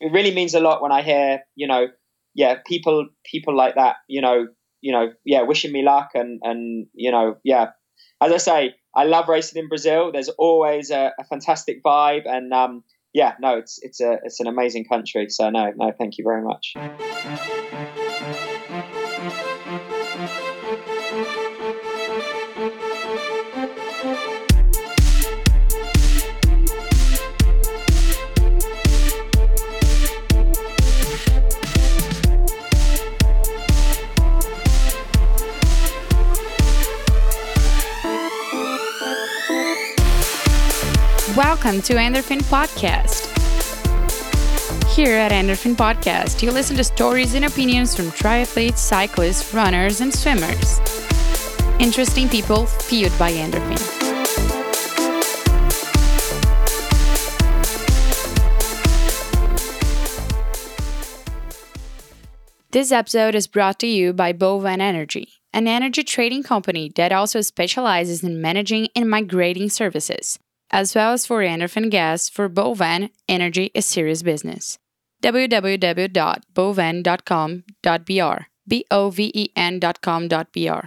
it really means a lot when I hear, you know, yeah, people people like that, you know, you know, yeah, wishing me luck and and you know, yeah. As I say, I love racing in Brazil. There's always a, a fantastic vibe, and um, yeah, no, it's it's a it's an amazing country. So no, no, thank you very much. Welcome to Endorphin Podcast. Here at Endorphin Podcast, you listen to stories and opinions from triathletes, cyclists, runners, and swimmers. Interesting people fueled by Endorphin. This episode is brought to you by Boven Energy, an energy trading company that also specializes in managing and migrating services as well as for Endorphin gas for Boven, energy is serious business. www.boven.com.br B-O-V-E-N.com.br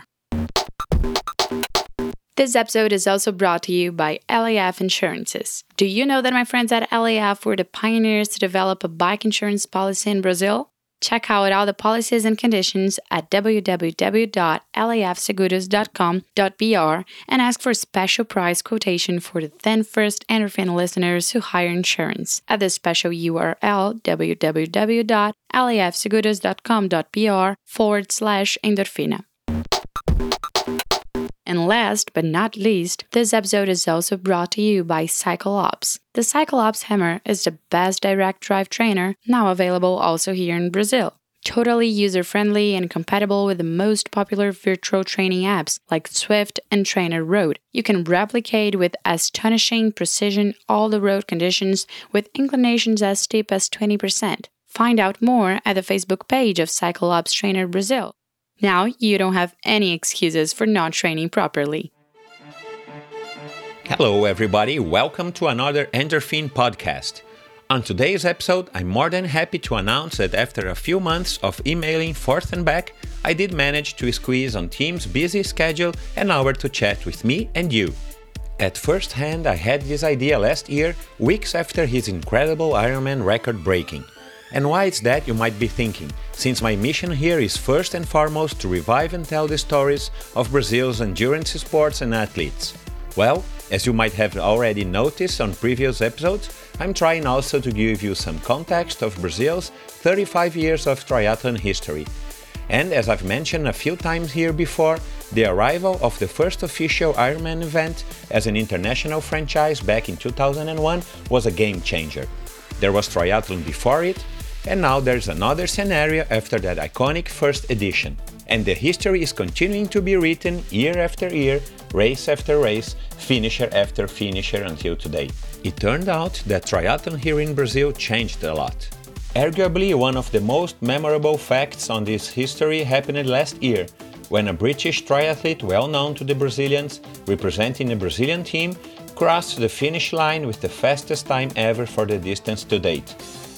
This episode is also brought to you by LAF Insurances. Do you know that my friends at LAF were the pioneers to develop a bike insurance policy in Brazil? Check out all the policies and conditions at www.lafseguros.com.br and ask for a special price quotation for the then first Endorphin listeners who hire insurance at the special URL www.lafseguros.com.br forward slash endorfina. And last but not least, this episode is also brought to you by CycleOps. The CycleOps Hammer is the best direct drive trainer, now available also here in Brazil. Totally user friendly and compatible with the most popular virtual training apps like Zwift and Trainer Road. You can replicate with astonishing precision all the road conditions with inclinations as steep as 20%. Find out more at the Facebook page of CycleOps Trainer Brazil. Now you don't have any excuses for not training properly. Hello, everybody. Welcome to another Endorphin podcast. On today's episode, I'm more than happy to announce that after a few months of emailing forth and back, I did manage to squeeze on Tim's busy schedule an hour to chat with me and you. At first hand, I had this idea last year, weeks after his incredible Ironman record breaking. And why it's that, you might be thinking, since my mission here is first and foremost to revive and tell the stories of Brazil's endurance sports and athletes. Well, as you might have already noticed on previous episodes, I'm trying also to give you some context of Brazil's 35 years of triathlon history. And as I've mentioned a few times here before, the arrival of the first official Ironman event as an international franchise back in 2001 was a game changer. There was triathlon before it, and now there's another scenario after that iconic first edition. And the history is continuing to be written year after year, race after race, finisher after finisher until today. It turned out that triathlon here in Brazil changed a lot. Arguably, one of the most memorable facts on this history happened last year, when a British triathlete well known to the Brazilians, representing the Brazilian team, crossed the finish line with the fastest time ever for the distance to date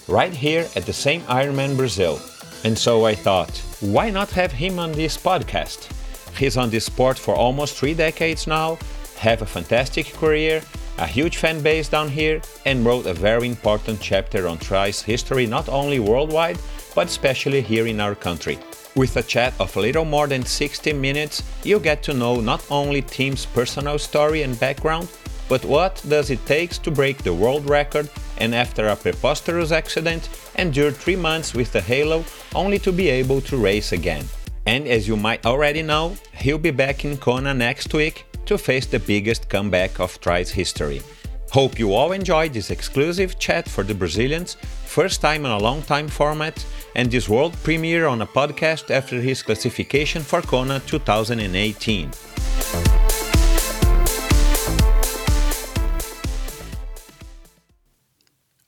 right here at the same Ironman Brazil. And so I thought, why not have him on this podcast? He's on this sport for almost three decades now, have a fantastic career, a huge fan base down here, and wrote a very important chapter on tri's history not only worldwide, but especially here in our country. With a chat of a little more than 60 minutes, you get to know not only Tim's personal story and background, but what does it take to break the world record and after a preposterous accident endure three months with the halo only to be able to race again? And as you might already know, he'll be back in Kona next week to face the biggest comeback of Tri's history. Hope you all enjoyed this exclusive chat for the Brazilians, first time in a long time format, and this world premiere on a podcast after his classification for Kona 2018.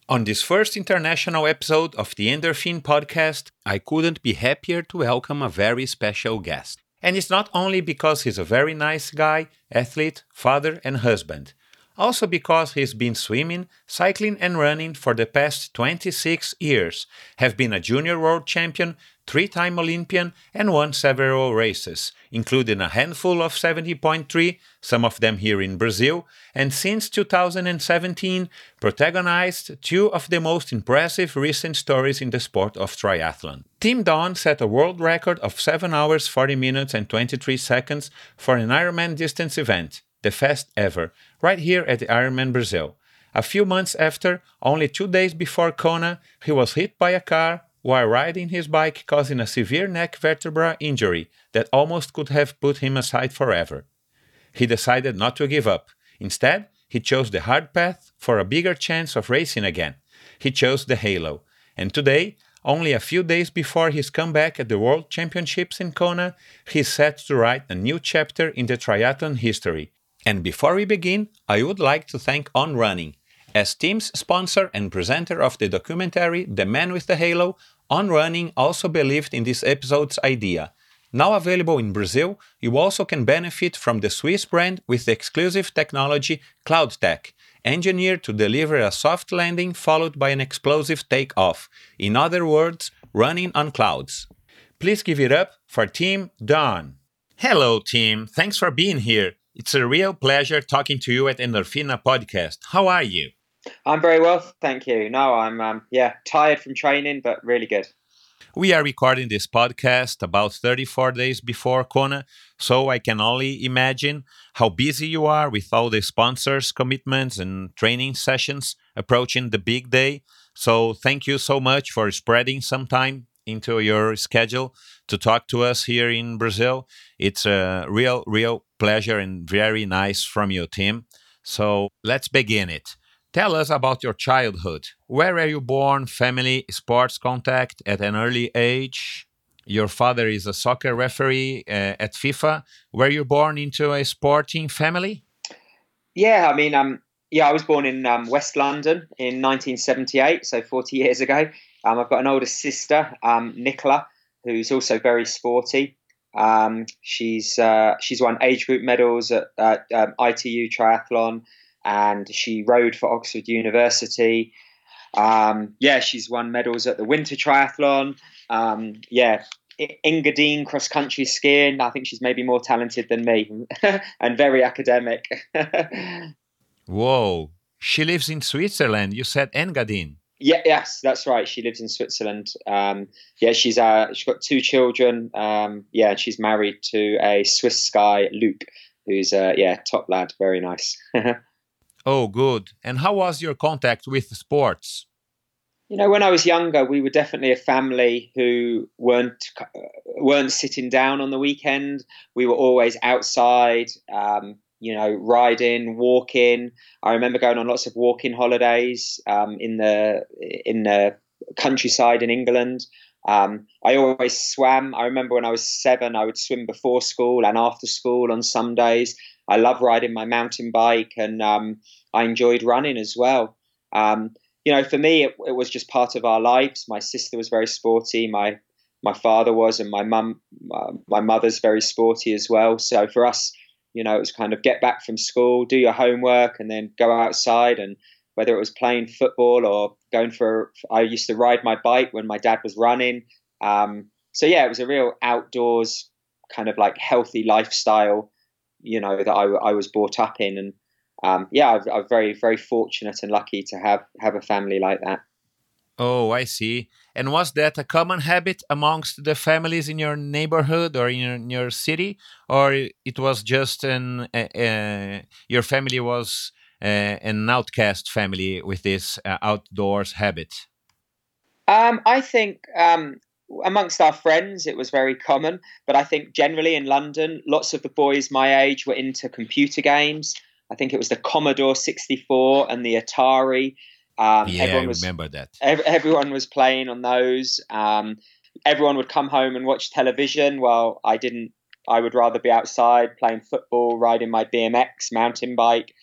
On this first international episode of the Endorphin podcast, I couldn't be happier to welcome a very special guest. And it's not only because he's a very nice guy, athlete, father, and husband. Also because he's been swimming, cycling, and running for the past 26 years, have been a junior world champion, three time Olympian, and won several races, including a handful of 70.3, some of them here in Brazil, and since 2017, protagonized two of the most impressive recent stories in the sport of triathlon. Tim Don set a world record of 7 hours 40 minutes and 23 seconds for an Ironman distance event the fast ever, right here at the Ironman Brazil. A few months after, only two days before Kona, he was hit by a car while riding his bike, causing a severe neck vertebra injury that almost could have put him aside forever. He decided not to give up. Instead, he chose the hard path for a bigger chance of racing again. He chose the Halo. And today, only a few days before his comeback at the World Championships in Kona, he's set to write a new chapter in the triathlon history, and before we begin, I would like to thank On Running. As team's sponsor and presenter of the documentary The Man with the Halo, On Running also believed in this episode's idea. Now available in Brazil, you also can benefit from the Swiss brand with the exclusive technology CloudTec, engineered to deliver a soft landing followed by an explosive takeoff. In other words, running on clouds. Please give it up for Tim Don. Hello, team. Thanks for being here. It's a real pleasure talking to you at Endorfina Podcast. How are you? I'm very well, thank you. No, I'm um, yeah tired from training, but really good. We are recording this podcast about 34 days before Kona, so I can only imagine how busy you are with all the sponsors, commitments, and training sessions approaching the big day. So, thank you so much for spreading some time into your schedule to talk to us here in Brazil. It's a real, real pleasure and very nice from you, Tim. So let's begin it. Tell us about your childhood. Where were you born? Family, sports contact at an early age? Your father is a soccer referee uh, at FIFA. Were you born into a sporting family? Yeah, I mean, um, yeah, I was born in um, West London in 1978, so 40 years ago. Um, I've got an older sister, um, Nicola, who's also very sporty. Um, she's uh, she's won age group medals at, at um, ITU triathlon, and she rode for Oxford University. Um, yeah, she's won medals at the winter triathlon. Um, yeah, Engadine cross country skiing. I think she's maybe more talented than me, and very academic. Whoa, she lives in Switzerland. You said Engadine. Yeah, yes, that's right. She lives in Switzerland. Um, yeah, she's uh, she's got two children. Um, yeah, she's married to a Swiss guy, Luke, who's uh, yeah, top lad, very nice. oh, good. And how was your contact with sports? You know, when I was younger, we were definitely a family who weren't weren't sitting down on the weekend. We were always outside. Um, you know, riding, walking. I remember going on lots of walking holidays um, in the in the countryside in England. Um, I always swam. I remember when I was seven, I would swim before school and after school on some days. I love riding my mountain bike, and um, I enjoyed running as well. Um, you know, for me, it, it, was just part of our lives. My sister was very sporty. My my father was, and my mum, uh, my mother's very sporty as well. So for us, you know, it was kind of get back from school, do your homework, and then go outside. And whether it was playing football or going for, I used to ride my bike when my dad was running. Um, so yeah, it was a real outdoors kind of like healthy lifestyle, you know, that I, I was brought up in. And um, yeah, I'm, I'm very, very fortunate and lucky to have have a family like that. Oh, I see. And was that a common habit amongst the families in your neighborhood or in your, in your city, or it was just an uh, uh, your family was uh, an outcast family with this uh, outdoors habit? Um, I think um, amongst our friends it was very common, but I think generally in London, lots of the boys my age were into computer games. I think it was the Commodore 64 and the Atari. Um, yeah, everyone was, I remember that. Ev- everyone was playing on those. Um, everyone would come home and watch television. Well, I didn't. I would rather be outside playing football, riding my BMX mountain bike.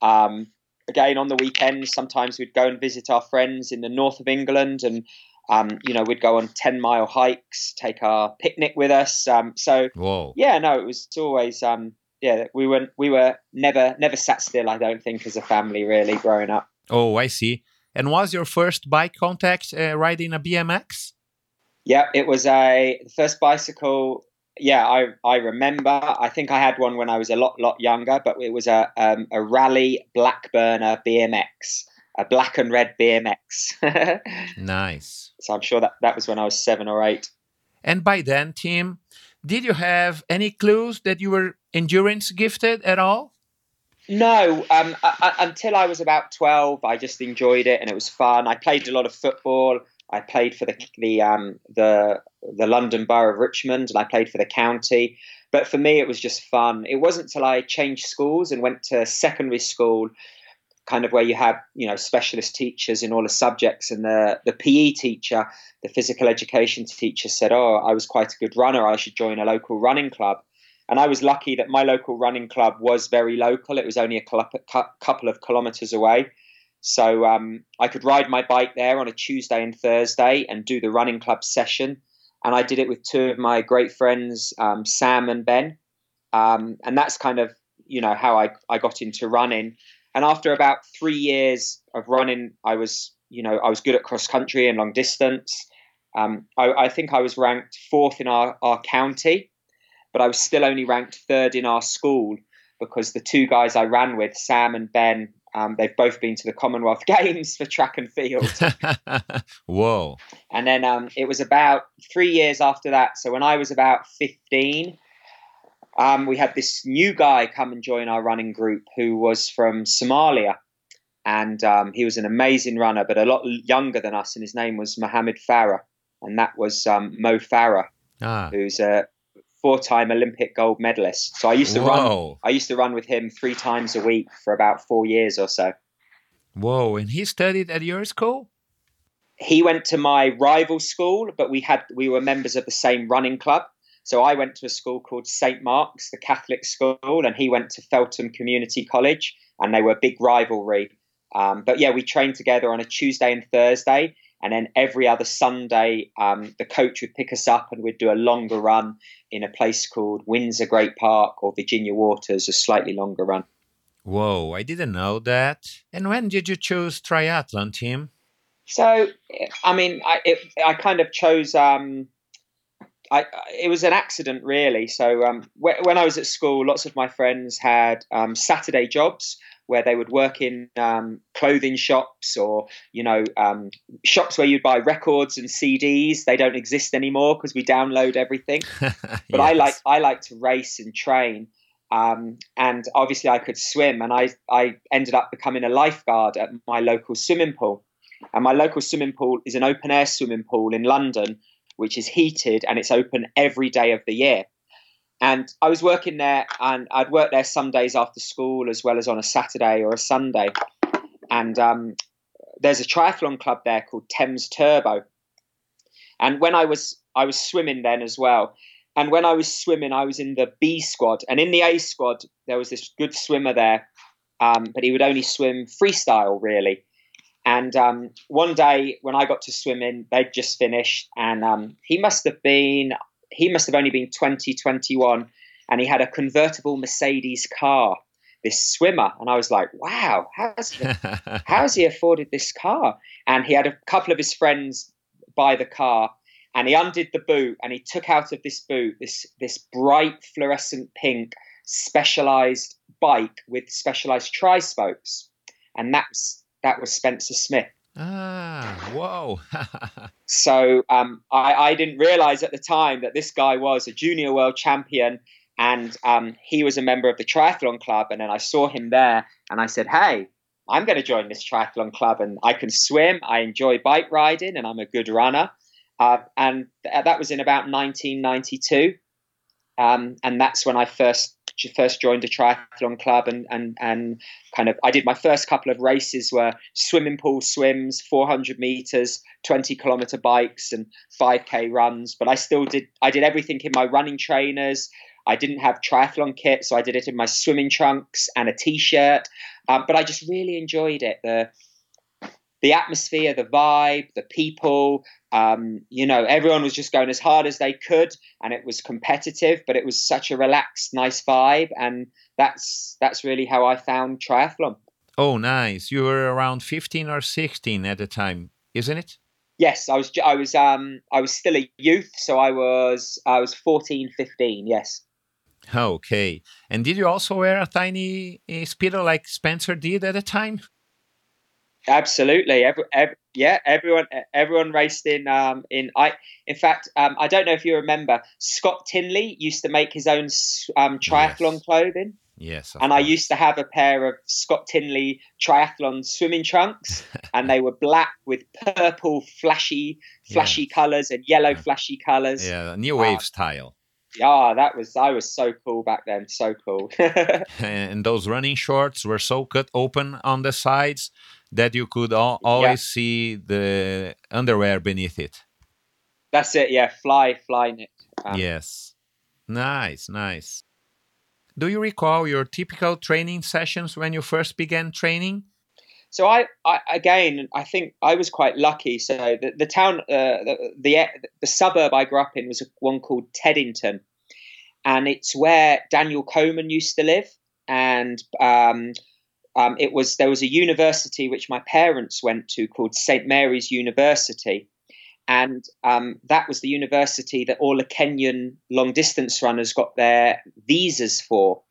Um, again, on the weekends, sometimes we'd go and visit our friends in the north of England, and um, you know we'd go on ten mile hikes, take our picnic with us. Um, so Whoa. yeah, no, it was always um, yeah, we were we were never never sat still. I don't think as a family really growing up. Oh, I see. And was your first bike contact uh, riding a BMX? Yeah, it was a first bicycle. Yeah, I I remember. I think I had one when I was a lot lot younger, but it was a um, a Raleigh Blackburner BMX, a black and red BMX. nice. So I'm sure that that was when I was seven or eight. And by then, Tim, did you have any clues that you were endurance gifted at all? No, um, I, I, until I was about twelve, I just enjoyed it and it was fun. I played a lot of football. I played for the the um, the the London Borough of Richmond, and I played for the county. But for me, it was just fun. It wasn't until I changed schools and went to secondary school, kind of where you have you know specialist teachers in all the subjects, and the the PE teacher, the physical education teacher, said, "Oh, I was quite a good runner. I should join a local running club." And I was lucky that my local running club was very local. It was only a couple of kilometres away. So um, I could ride my bike there on a Tuesday and Thursday and do the running club session. And I did it with two of my great friends, um, Sam and Ben. Um, and that's kind of, you know, how I, I got into running. And after about three years of running, I was, you know, I was good at cross country and long distance. Um, I, I think I was ranked fourth in our, our county, but I was still only ranked third in our school because the two guys I ran with, Sam and Ben, um, they've both been to the Commonwealth Games for track and field. Whoa. And then um, it was about three years after that. So when I was about 15, um, we had this new guy come and join our running group who was from Somalia. And um, he was an amazing runner, but a lot younger than us. And his name was Mohammed Farah. And that was um, Mo Farah, ah. who's a four-time Olympic gold medalist. So I used to Whoa. run. I used to run with him three times a week for about four years or so. Whoa! And he studied at your school. He went to my rival school, but we had we were members of the same running club. So I went to a school called St Mark's, the Catholic school, and he went to Feltham Community College, and they were big rivalry. Um, but yeah, we trained together on a Tuesday and Thursday, and then every other Sunday, um, the coach would pick us up and we'd do a longer run in a place called Windsor Great Park or Virginia Waters, a slightly longer run. Whoa, I didn't know that. And when did you choose triathlon, Tim? So, I mean, I, it, I kind of chose. Um, I, it was an accident, really. So, um, when I was at school, lots of my friends had um, Saturday jobs where they would work in um, clothing shops or you know um, shops where you'd buy records and CDs. They don't exist anymore because we download everything. but yes. I like I like to race and train. Um, and obviously, I could swim, and I I ended up becoming a lifeguard at my local swimming pool. And my local swimming pool is an open air swimming pool in London, which is heated and it's open every day of the year. And I was working there, and I'd work there some days after school as well as on a Saturday or a Sunday. And um, there's a triathlon club there called Thames Turbo. And when I was I was swimming then as well. And when I was swimming, I was in the B squad, and in the A squad there was this good swimmer there, um, but he would only swim freestyle really. And um, one day when I got to swimming, they'd just finished, and um, he must have been he must have only been 20, 21, and he had a convertible Mercedes car, this swimmer. And I was like, wow, how's he, how's he afforded this car? And he had a couple of his friends buy the car, and he undid the boot, and he took out of this boot this this bright fluorescent pink specialized bike with specialized tri spokes, and that's that was Spencer Smith. Ah, whoa. so um, I, I, didn't realize at the time that this guy was a junior world champion and um, he was a member of the triathlon club. And then I saw him there and I said, hey, I'm going to join this triathlon club and I can swim. I enjoy bike riding and I'm a good runner. Uh, and th- that was in about 1992. Um, and that's when I first first joined a triathlon club and and and kind of I did my first couple of races were swimming pool swims, 400 meters, 20 kilometer bikes, and 5k runs. But I still did I did everything in my running trainers. I didn't have triathlon kit, so I did it in my swimming trunks and a t-shirt. Um, but I just really enjoyed it. The the atmosphere, the vibe, the people. Um, you know, everyone was just going as hard as they could, and it was competitive, but it was such a relaxed, nice vibe, and that's that's really how I found triathlon. Oh, nice! You were around fifteen or sixteen at the time, isn't it? Yes, I was. I was. Um, I was still a youth, so I was. I was 14, 15, Yes. Okay. And did you also wear a tiny uh, speedo like Spencer did at the time? Absolutely. Every, every, yeah, everyone everyone raced in um, in I in fact um, I don't know if you remember Scott Tinley used to make his own um, triathlon yes. clothing. Yes. And. I used to have a pair of Scott Tinley triathlon swimming trunks and they were black with purple flashy flashy yeah. colors and yellow yeah. flashy colors. Yeah, new wave uh, style. Yeah, that was I was so cool back then, so cool. and those running shorts were so cut open on the sides that you could al- always yeah. see the underwear beneath it. That's it, yeah, fly fly knit. Um, yes. Nice, nice. Do you recall your typical training sessions when you first began training? So I, I again, I think I was quite lucky. So the, the town, uh, the, the, the suburb I grew up in was one called Teddington, and it's where Daniel Komen used to live. And um, um, it was there was a university which my parents went to called St Mary's University, and um, that was the university that all the Kenyan long distance runners got their visas for.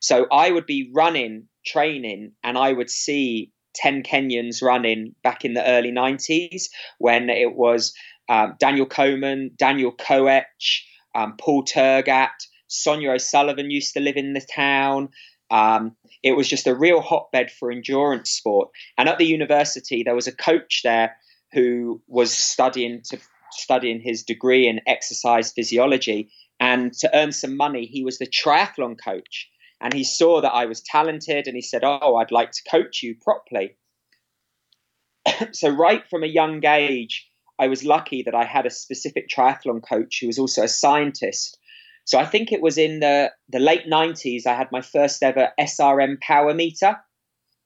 So I would be running, training, and I would see 10 Kenyans running back in the early 90s when it was um, Daniel Komen, Daniel Koech, um, Paul Tergat, Sonia O'Sullivan used to live in the town. Um, it was just a real hotbed for endurance sport. And at the university, there was a coach there who was studying to studying his degree in exercise physiology. And to earn some money, he was the triathlon coach and he saw that I was talented and he said, Oh, I'd like to coach you properly. so, right from a young age, I was lucky that I had a specific triathlon coach who was also a scientist. So, I think it was in the, the late 90s, I had my first ever SRM power meter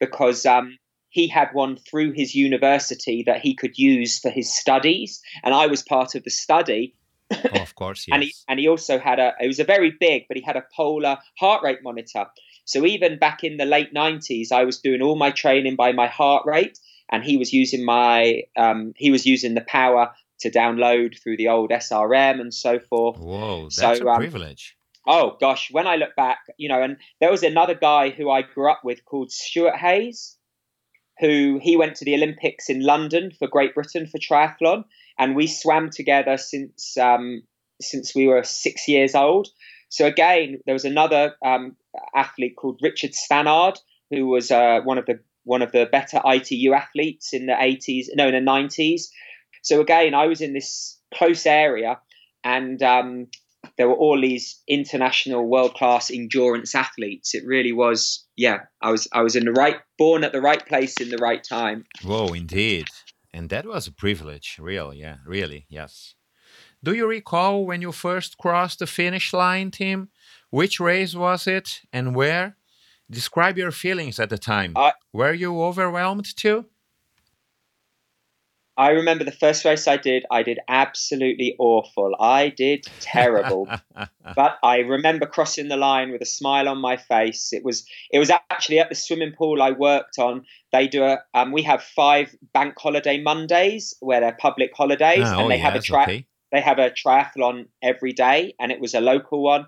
because um, he had one through his university that he could use for his studies. And I was part of the study. Oh, of course, yes. and he and he also had a it was a very big, but he had a polar heart rate monitor. So even back in the late nineties, I was doing all my training by my heart rate, and he was using my um, he was using the power to download through the old SRM and so forth. Whoa, that's so, a um, privilege. Oh gosh, when I look back, you know, and there was another guy who I grew up with called Stuart Hayes, who he went to the Olympics in London for Great Britain for triathlon, and we swam together since um, since we were six years old. So again, there was another um, athlete called Richard Stannard, who was uh, one of the one of the better ITU athletes in the 80s, no, in the 90s. So again, I was in this close area, and um, there were all these international world class endurance athletes. It really was, yeah. I was I was in the right, born at the right place in the right time. Whoa, indeed and that was a privilege real yeah really yes do you recall when you first crossed the finish line tim which race was it and where describe your feelings at the time I, were you overwhelmed too I remember the first race I did, I did absolutely awful. I did terrible. but I remember crossing the line with a smile on my face. It was it was actually at the swimming pool I worked on. They do a um, we have five bank holiday Mondays where they're public holidays oh, and they yes, have a tri- okay. they have a triathlon every day and it was a local one.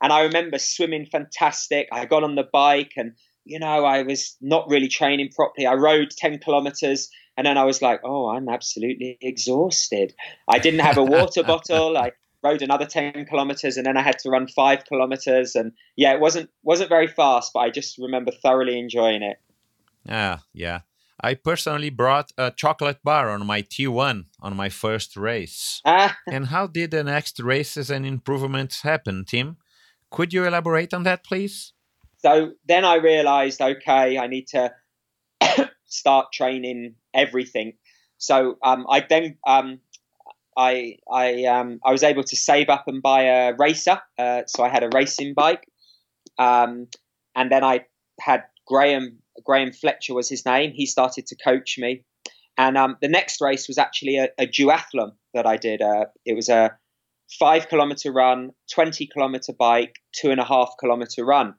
And I remember swimming fantastic. I got on the bike and you know, I was not really training properly. I rode 10 kilometers and then I was like, oh, I'm absolutely exhausted. I didn't have a water bottle. I rode another 10 kilometers and then I had to run five kilometers. And yeah, it wasn't, wasn't very fast, but I just remember thoroughly enjoying it. Yeah, yeah. I personally brought a chocolate bar on my T1 on my first race. Ah. and how did the next races and improvements happen, Tim? Could you elaborate on that, please? So then I realized, okay, I need to start training everything. So um, I then um, I I um, I was able to save up and buy a racer. Uh, so I had a racing bike, um, and then I had Graham Graham Fletcher was his name. He started to coach me, And um, the next race was actually a, a duathlon that I did. Uh, it was a five kilometer run, 20 kilometer bike, two and a half kilometer run.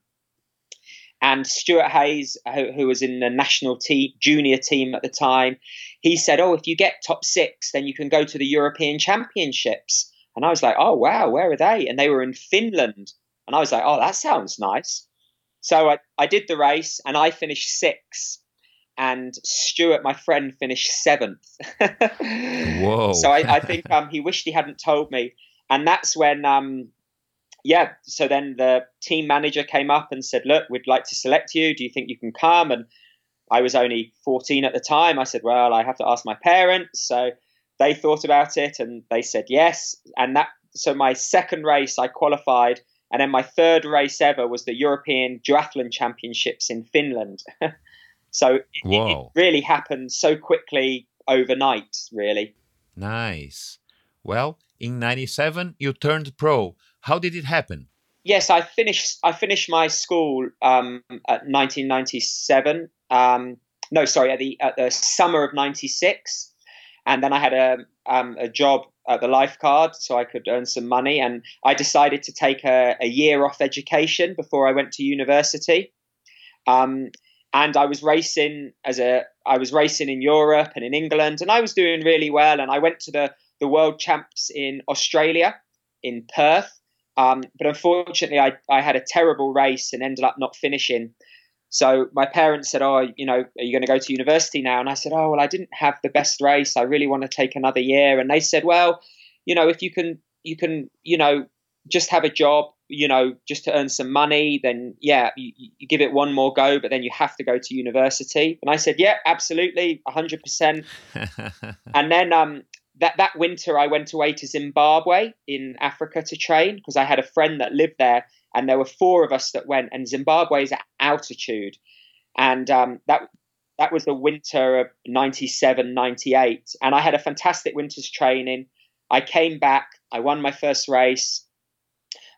And Stuart Hayes, who, who, was in the national team, junior team at the time, he said, "Oh, if you get top six, then you can go to the European Championships." And I was like, "Oh, wow, where are they?" And they were in Finland. And I was like, "Oh, that sounds nice." So I, I did the race, and I finished sixth and Stuart, my friend, finished seventh. Whoa! So I, I think um, he wished he hadn't told me, and that's when um, yeah. So then the team manager came up and said, "Look, we'd like to select you. Do you think you can come?" And I was only 14 at the time. I said, "Well, I have to ask my parents." So they thought about it and they said yes. And that so my second race I qualified, and then my third race ever was the European Duathlon Championships in Finland. So it, it really happened so quickly overnight, really. Nice. Well, in 97 you turned pro. How did it happen? Yes, I finished I finished my school um, at 1997. Um, no, sorry, at the at the summer of 96 and then I had a um, a job at the lifeguard so I could earn some money and I decided to take a, a year off education before I went to university. Um, and I was racing as a I was racing in Europe and in England, and I was doing really well. And I went to the the World Champs in Australia, in Perth. Um, but unfortunately, I I had a terrible race and ended up not finishing. So my parents said, "Oh, you know, are you going to go to university now?" And I said, "Oh, well, I didn't have the best race. I really want to take another year." And they said, "Well, you know, if you can, you can, you know, just have a job you know, just to earn some money, then yeah, you, you, give it one more go, but then you have to go to university. And I said, yeah, absolutely, 100%. and then um, that, that winter, I went away to Zimbabwe in Africa to train because I had a friend that lived there, and there were four of us that went. And Zimbabwe is at altitude. And um, that, that was the winter of 97, 98. And I had a fantastic winter's training. I came back, I won my first race.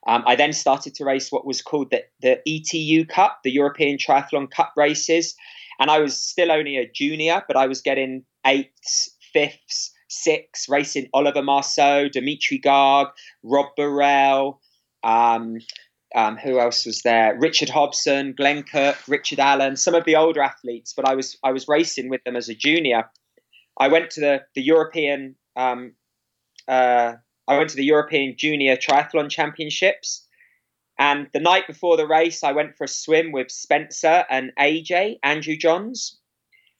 Um, I then started to race what was called the, the ETU Cup, the European Triathlon Cup races. And I was still only a junior, but I was getting eighths, fifths, sixths, racing Oliver Marceau, Dimitri Gaag, Rob Barel. Um, um, who else was there? Richard Hobson, Glenn Cook, Richard Allen, some of the older athletes, but I was I was racing with them as a junior. I went to the the European um, uh, I went to the European Junior Triathlon Championships. And the night before the race, I went for a swim with Spencer and AJ, Andrew Johns.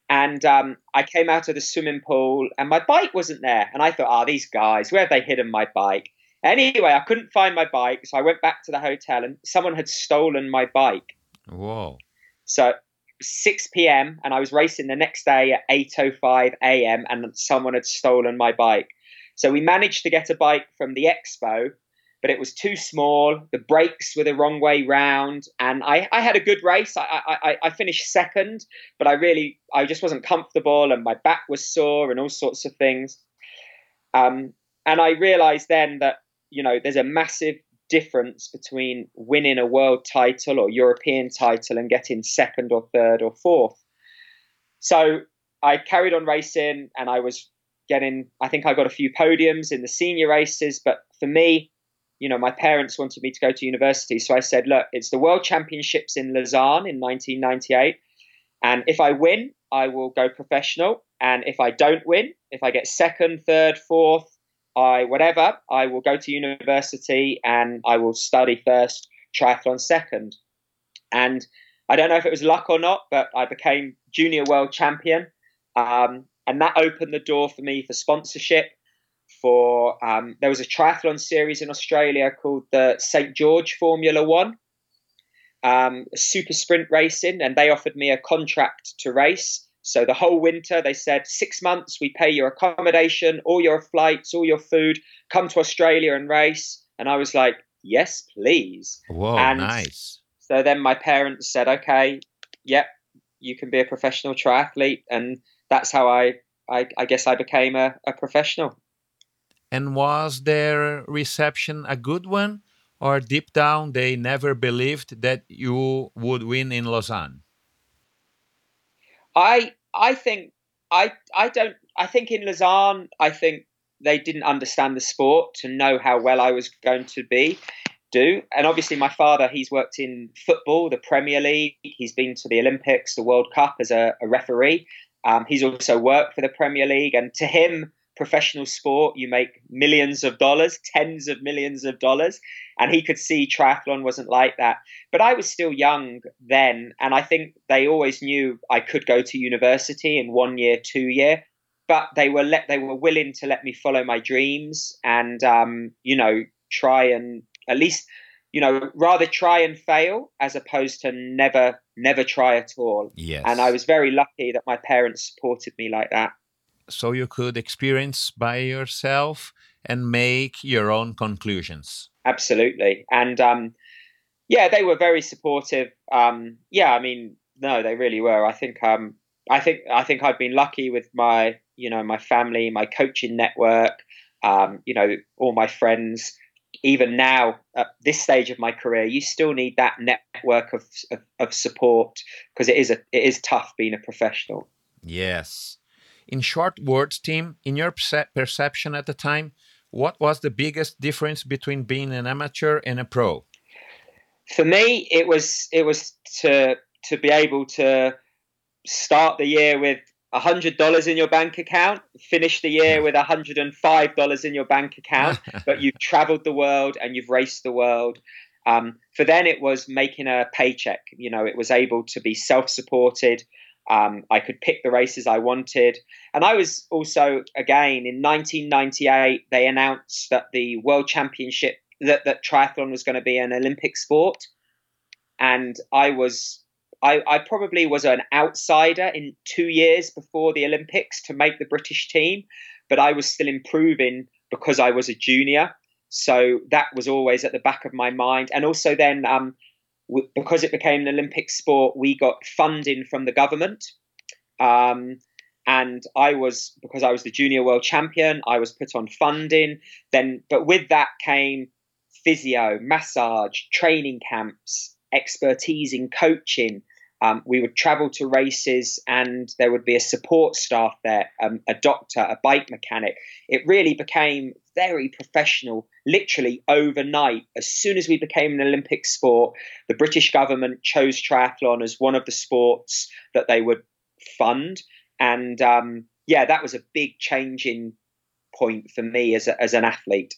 And um, I came out of the swimming pool and my bike wasn't there. And I thought, oh, these guys, where have they hidden my bike? Anyway, I couldn't find my bike. So I went back to the hotel and someone had stolen my bike. Whoa. So 6 p.m. and I was racing the next day at 8.05 a.m. and someone had stolen my bike. So we managed to get a bike from the expo, but it was too small. The brakes were the wrong way round, and I, I had a good race. I, I, I finished second, but I really I just wasn't comfortable, and my back was sore, and all sorts of things. Um, and I realised then that you know there's a massive difference between winning a world title or European title and getting second or third or fourth. So I carried on racing, and I was getting, I think I got a few podiums in the senior races, but for me, you know, my parents wanted me to go to university. So I said, look, it's the World Championships in Lausanne in 1998. And if I win, I will go professional. And if I don't win, if I get second, third, fourth, I whatever, I will go to university and I will study first, triathlon second. And I don't know if it was luck or not, but I became junior world champion. Um, and that opened the door for me for sponsorship. For um, there was a triathlon series in Australia called the St George Formula One, um, super sprint racing, and they offered me a contract to race. So the whole winter, they said six months, we pay your accommodation, all your flights, all your food. Come to Australia and race. And I was like, yes, please. Whoa, and nice. So then my parents said, okay, yep, you can be a professional triathlete, and that's how I, I, I guess I became a, a professional. And was their reception a good one? Or deep down, they never believed that you would win in Lausanne? I I think I I don't. I think in Lausanne, I think they didn't understand the sport to know how well I was going to be do. And obviously, my father, he's worked in football, the Premier League. He's been to the Olympics, the World Cup as a, a referee. Um, he's also worked for the Premier League, and to him, professional sport, you make millions of dollars, tens of millions of dollars. And he could see triathlon wasn't like that. But I was still young then, and I think they always knew I could go to university in one year, two year. But they were let they were willing to let me follow my dreams and um, you know try and at least you know rather try and fail as opposed to never never try at all yes and i was very lucky that my parents supported me like that so you could experience by yourself and make your own conclusions. Absolutely. And um yeah they were very supportive. Um yeah i mean no they really were. I think um i think i think i've been lucky with my you know my family my coaching network um you know all my friends. Even now at this stage of my career, you still need that network of of, of support because it is a it is tough being a professional. Yes. In short words, Tim, in your perce- perception at the time, what was the biggest difference between being an amateur and a pro? For me, it was it was to to be able to start the year with $100 in your bank account, finish the year with $105 in your bank account, but you've traveled the world and you've raced the world. Um, for then, it was making a paycheck. You know, it was able to be self supported. Um, I could pick the races I wanted. And I was also, again, in 1998, they announced that the World Championship, that, that triathlon was going to be an Olympic sport. And I was I, I, probably was an outsider in two years before the Olympics to make the British team, but I was still improving because I was a junior. So that was always at the back of my mind. And also, then, um, because it became an Olympic sport, we got funding from the government. Um, and I was, because I was the junior world champion, I was put on funding. Then, but with that came physio, massage, training camps, expertise in coaching. Um, we would travel to races and there would be a support staff there, um, a doctor, a bike mechanic. It really became very professional, literally overnight. As soon as we became an Olympic sport, the British government chose triathlon as one of the sports that they would fund. And um, yeah, that was a big changing point for me as, a, as an athlete.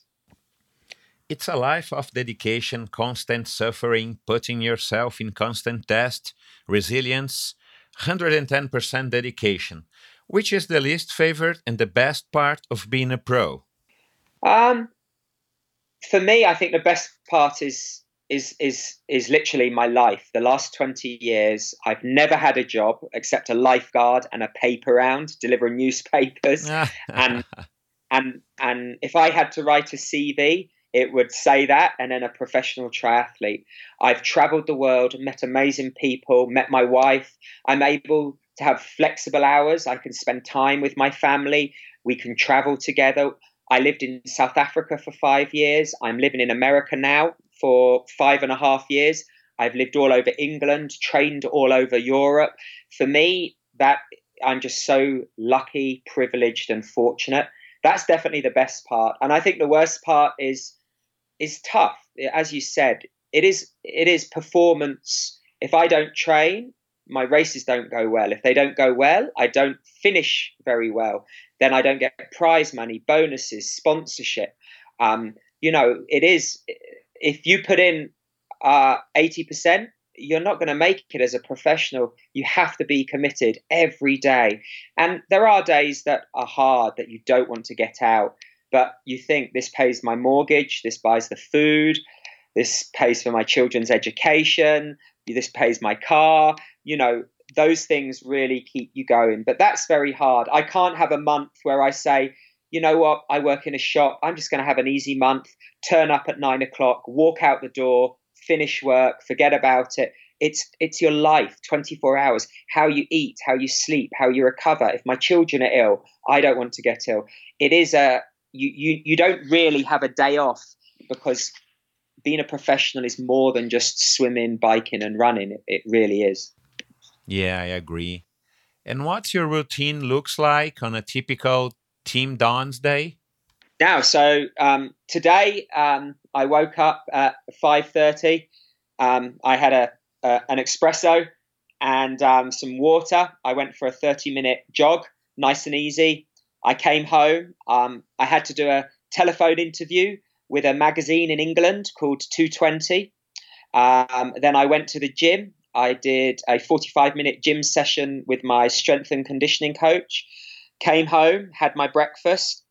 It's a life of dedication, constant suffering, putting yourself in constant test, resilience, 110% dedication. Which is the least favorite and the best part of being a pro? Um, for me, I think the best part is is is is literally my life. The last twenty years, I've never had a job except a lifeguard and a paper round delivering newspapers. and and and if I had to write a CV, it would say that, and then a professional triathlete. I've traveled the world, met amazing people, met my wife. I'm able to have flexible hours. I can spend time with my family. We can travel together. I lived in South Africa for five years. I'm living in America now for five and a half years. I've lived all over England, trained all over Europe. For me, that I'm just so lucky, privileged, and fortunate. That's definitely the best part. And I think the worst part is is tough. As you said, it is it is performance. If I don't train, my races don't go well. If they don't go well, I don't finish very well. Then I don't get prize money, bonuses, sponsorship. Um, you know, it is if you put in uh, eighty uh, percent, you're not going to make it as a professional. You have to be committed every day. And there are days that are hard that you don't want to get out but you think this pays my mortgage, this buys the food, this pays for my children's education, this pays my car, you know, those things really keep you going. But that's very hard. I can't have a month where I say, you know what, I work in a shop, I'm just going to have an easy month, turn up at nine o'clock, walk out the door, finish work, forget about it. It's it's your life, 24 hours. How you eat, how you sleep, how you recover. If my children are ill, I don't want to get ill. It is a you, you you don't really have a day off because being a professional is more than just swimming, biking, and running. It, it really is. Yeah, I agree. And what's your routine looks like on a typical Tim Don's day? Now, so um, today um, I woke up at five thirty. Um, I had a, a, an espresso and um, some water. I went for a thirty minute jog, nice and easy. I came home. Um, I had to do a telephone interview with a magazine in England called Two Twenty. Um, then I went to the gym. I did a 45 minute gym session with my strength and conditioning coach. Came home, had my breakfast,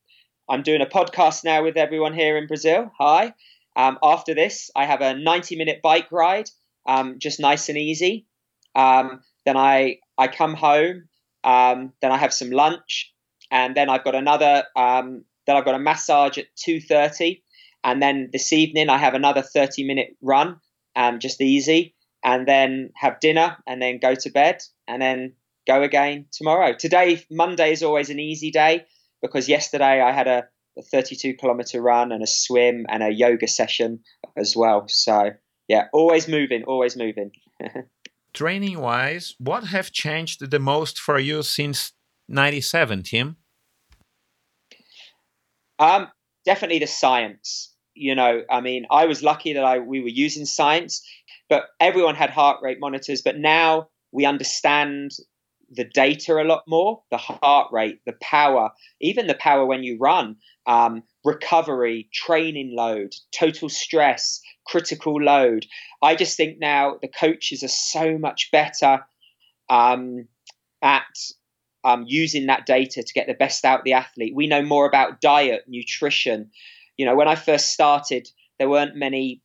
I'm doing a podcast now with everyone here in Brazil. Hi. Um, after this, I have a 90 minute bike ride, um, just nice and easy. Um, then I I come home. Um, then I have some lunch, and then I've got another. Um, then I've got a massage at 2:30, and then this evening I have another 30 minute run, um, just easy, and then have dinner, and then go to bed, and then go again tomorrow. Today, Monday is always an easy day because yesterday I had a, a 32 kilometer run and a swim and a yoga session as well. So yeah, always moving, always moving. Training wise, what have changed the most for you since 97, Tim? Um, definitely the science. You know, I mean, I was lucky that I we were using science, but everyone had heart rate monitors. But now we understand the data a lot more the heart rate the power even the power when you run um, recovery training load total stress critical load i just think now the coaches are so much better um, at um, using that data to get the best out the athlete we know more about diet nutrition you know when i first started there weren't many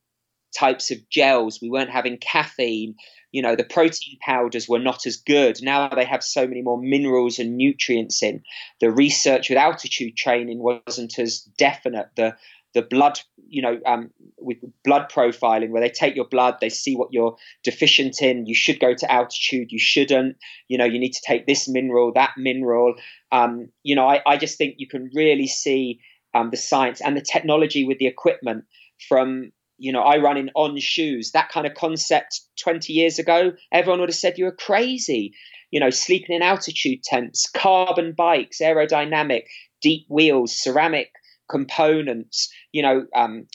types of gels. We weren't having caffeine. You know the protein powders were not as good. Now they have so many more minerals and nutrients in. The research with altitude training wasn't as definite. The the blood you know um, with blood profiling where they take your blood they see what you're deficient in. You should go to altitude. You shouldn't. You know you need to take this mineral that mineral. Um, you know I, I, just think you can really see um, the science and the technology with the equipment from you know, I run in on shoes. That kind of concept 20 years ago, everyone would have said you were crazy. You know, sleeping in altitude tents, carbon bikes, aerodynamic, deep wheels, ceramic components, you know, um,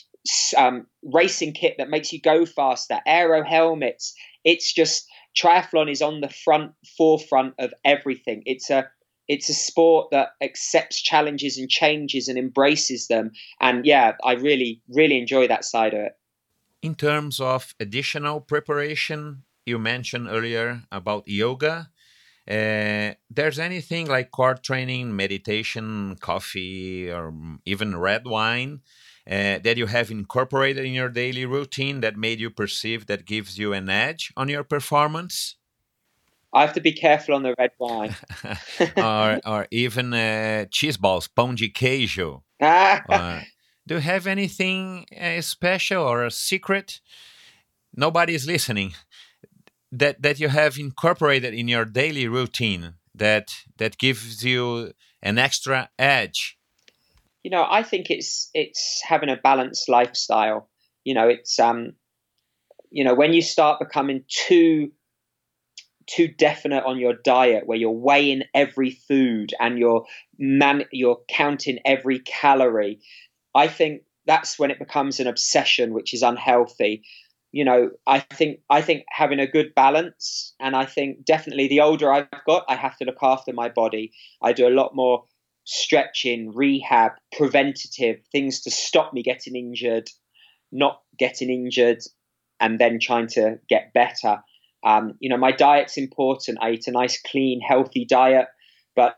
um, racing kit that makes you go faster, aero helmets. It's just triathlon is on the front forefront of everything. It's a it's a sport that accepts challenges and changes and embraces them. And yeah, I really, really enjoy that side of it. In terms of additional preparation, you mentioned earlier about yoga. Uh, there's anything like core training, meditation, coffee, or even red wine uh, that you have incorporated in your daily routine that made you perceive that gives you an edge on your performance? I have to be careful on the red wine. or, or even uh, cheese balls, pão de queijo. uh, do you have anything uh, special or a secret? Nobody is listening. That that you have incorporated in your daily routine that that gives you an extra edge. You know, I think it's it's having a balanced lifestyle. You know, it's um, you know, when you start becoming too too definite on your diet where you're weighing every food and you're man you're counting every calorie i think that's when it becomes an obsession which is unhealthy. You know i think i think having a good balance and i think definitely the older i've got i have to look after my body. I do a lot more stretching rehab preventative things to stop me getting injured not getting injured and then trying to get better um, you know, my diet's important. I eat a nice, clean, healthy diet, but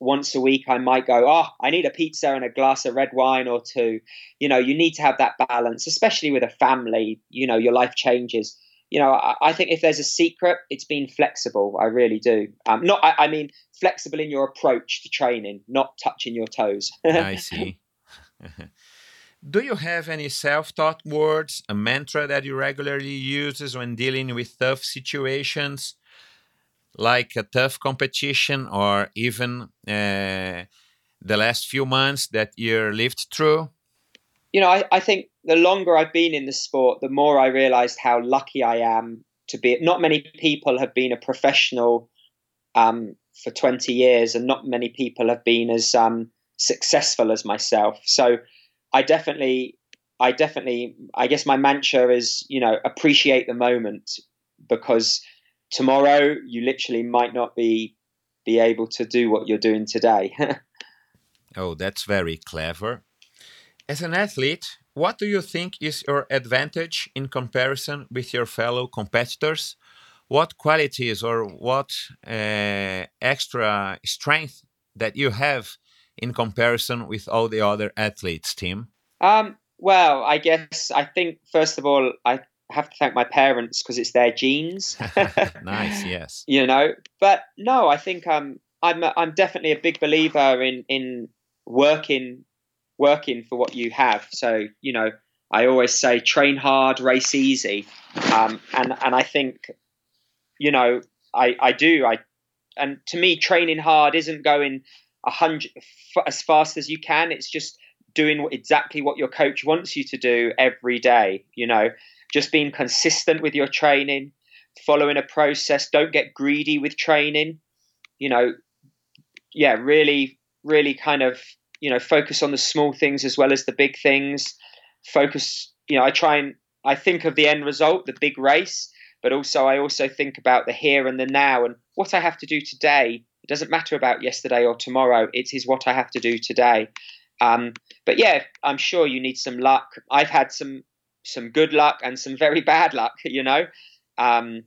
once a week I might go, oh, I need a pizza and a glass of red wine or two. You know, you need to have that balance, especially with a family. You know, your life changes. You know, I, I think if there's a secret, it's being flexible. I really do. Um, not, I, I mean, flexible in your approach to training, not touching your toes. I see. Do you have any self taught words, a mantra that you regularly use when dealing with tough situations, like a tough competition or even uh, the last few months that you lived through? You know, I, I think the longer I've been in the sport, the more I realized how lucky I am to be. Not many people have been a professional um, for 20 years, and not many people have been as um, successful as myself. So I definitely, I definitely, I guess my mantra is, you know, appreciate the moment because tomorrow you literally might not be be able to do what you're doing today. oh, that's very clever. As an athlete, what do you think is your advantage in comparison with your fellow competitors? What qualities or what uh, extra strength that you have in comparison with all the other athletes, Tim? Um, well, I guess I think first of all, I have to thank my parents because it's their genes. nice, yes. You know, but no, I think um, I'm I'm definitely a big believer in in working working for what you have. So you know, I always say train hard, race easy, um, and and I think you know I I do I and to me training hard isn't going a hundred as fast as you can. It's just doing exactly what your coach wants you to do every day. You know, just being consistent with your training, following a process. Don't get greedy with training. You know, yeah, really, really kind of you know focus on the small things as well as the big things. Focus. You know, I try and I think of the end result, the big race, but also I also think about the here and the now and what I have to do today. It doesn't matter about yesterday or tomorrow. It is what I have to do today. Um, but yeah, I'm sure you need some luck. I've had some some good luck and some very bad luck, you know. Um,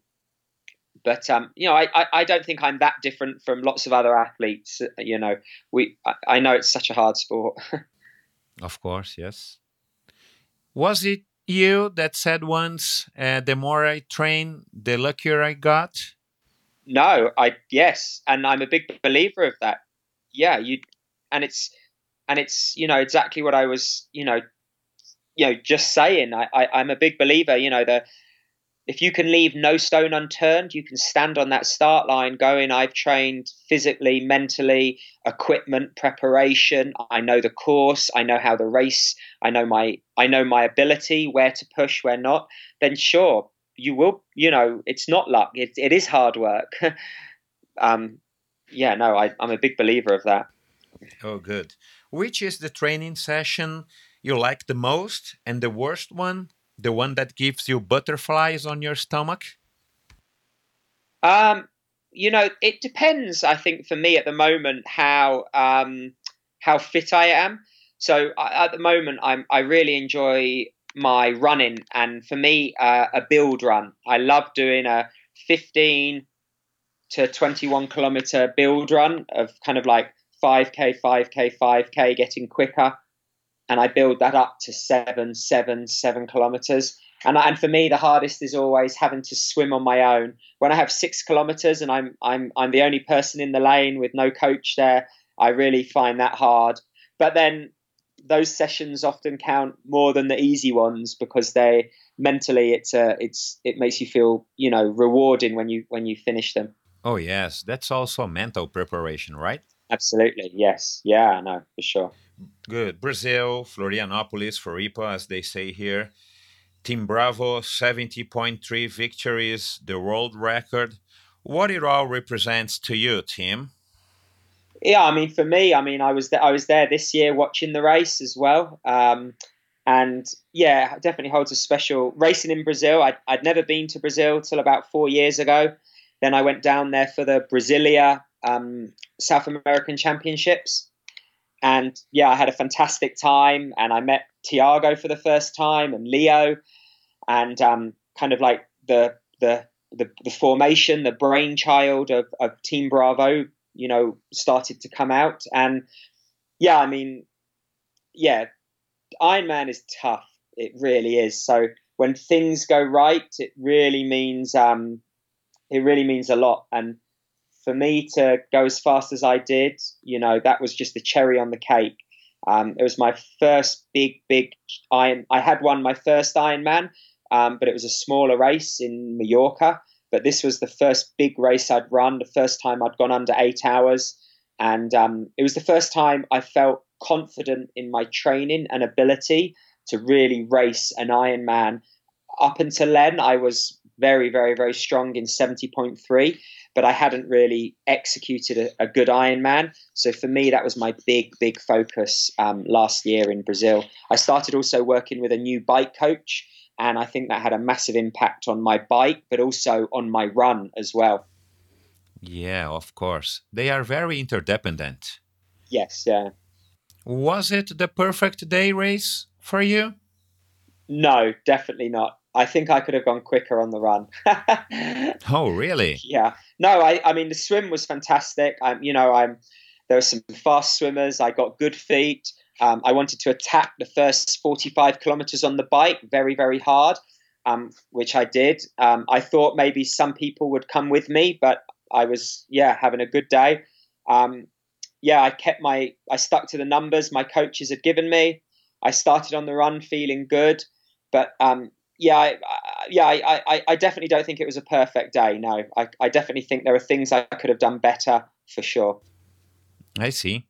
but um, you know, I, I, I, don't think I'm that different from lots of other athletes. You know, we I, I know it's such a hard sport. of course, yes. Was it you that said once, uh, "The more I train, the luckier I got"? No, I yes, and I'm a big believer of that. Yeah, you, and it's and it's you know exactly what I was you know you know, just saying, I, I, I'm a big believer. You know, the if you can leave no stone unturned, you can stand on that start line going, I've trained physically, mentally, equipment, preparation. I know the course. I know how the race. I know my I know my ability, where to push, where not. Then sure, you will. You know, it's not luck. It it is hard work. um, yeah, no, I, I'm a big believer of that. Oh, good. Which is the training session you like the most and the worst one? The one that gives you butterflies on your stomach? Um, you know, it depends. I think for me at the moment how um, how fit I am. So I, at the moment, I'm I really enjoy my running, and for me, uh, a build run. I love doing a 15 to 21 kilometer build run of kind of like 5k, 5k, 5k, getting quicker and I build that up to seven, seven, seven kilometers. And, and for me, the hardest is always having to swim on my own. When I have six kilometers and I'm I'm I'm the only person in the lane with no coach there, I really find that hard. But then those sessions often count more than the easy ones because they mentally it's uh, it's it makes you feel you know rewarding when you when you finish them. Oh yes, that's also mental preparation, right? Absolutely, yes, yeah, no, for sure. Good. Brazil, Florianopolis, Floripa, as they say here. Team Bravo, 70.3 victories, the world record. What it all represents to you, Tim? Yeah, I mean, for me, I mean, I was there, I was there this year watching the race as well, um, and yeah, definitely holds a special racing in Brazil. I'd, I'd never been to Brazil till about four years ago. Then I went down there for the Brasilia um, South American Championships, and yeah, I had a fantastic time, and I met Tiago for the first time and Leo, and um, kind of like the, the the the formation, the brainchild of, of Team Bravo, you know, started to come out, and yeah, I mean, yeah, Ironman is tough. It really is. So when things go right, it really means um, it really means a lot, and for me to go as fast as I did, you know, that was just the cherry on the cake. Um, it was my first big, big Iron. I had won my first Ironman, um, but it was a smaller race in Mallorca. But this was the first big race I'd run, the first time I'd gone under eight hours. And um, it was the first time I felt confident in my training and ability to really race an Ironman. Up until then, I was very, very, very strong in 70.3. but I hadn't really executed a, a good Ironman. So for me, that was my big, big focus um, last year in Brazil. I started also working with a new bike coach, and I think that had a massive impact on my bike, but also on my run as well. Yeah, of course. They are very interdependent. Yes, yeah. Was it the perfect day race for you? No, definitely not. I think I could have gone quicker on the run. oh, really? Yeah. No, I, I mean the swim was fantastic. I'm, you know, I'm there were some fast swimmers. I got good feet. Um, I wanted to attack the first 45 kilometers on the bike very, very hard, um, which I did. Um, I thought maybe some people would come with me, but I was, yeah, having a good day. Um, yeah, I kept my, I stuck to the numbers my coaches had given me. I started on the run feeling good, but um, yeah, I, yeah, I, I, I, definitely don't think it was a perfect day. No, I, I definitely think there are things I could have done better for sure. I see.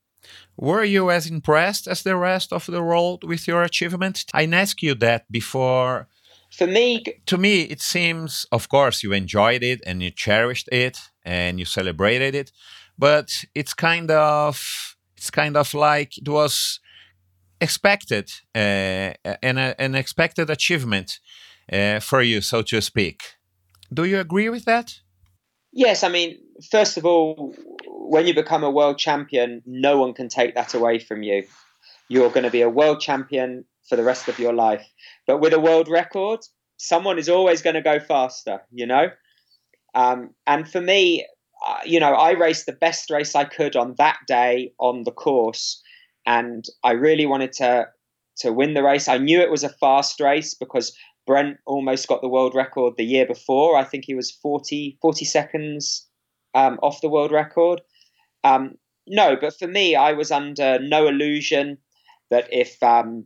Were you as impressed as the rest of the world with your achievement? I asked you that before. For me, to me, it seems, of course, you enjoyed it and you cherished it and you celebrated it, but it's kind of, it's kind of like it was expected uh, an, an expected achievement uh, for you, so to speak. Do you agree with that? Yes, I mean, first of all, when you become a world champion, no one can take that away from you. You're going to be a world champion for the rest of your life. But with a world record, someone is always going to go faster, you know? Um, and for me, uh, you know, I raced the best race I could on that day on the course and I really wanted to to win the race. I knew it was a fast race because Brent almost got the world record the year before. I think he was 40, 40 seconds um, off the world record. Um, no, but for me, I was under no illusion that if um,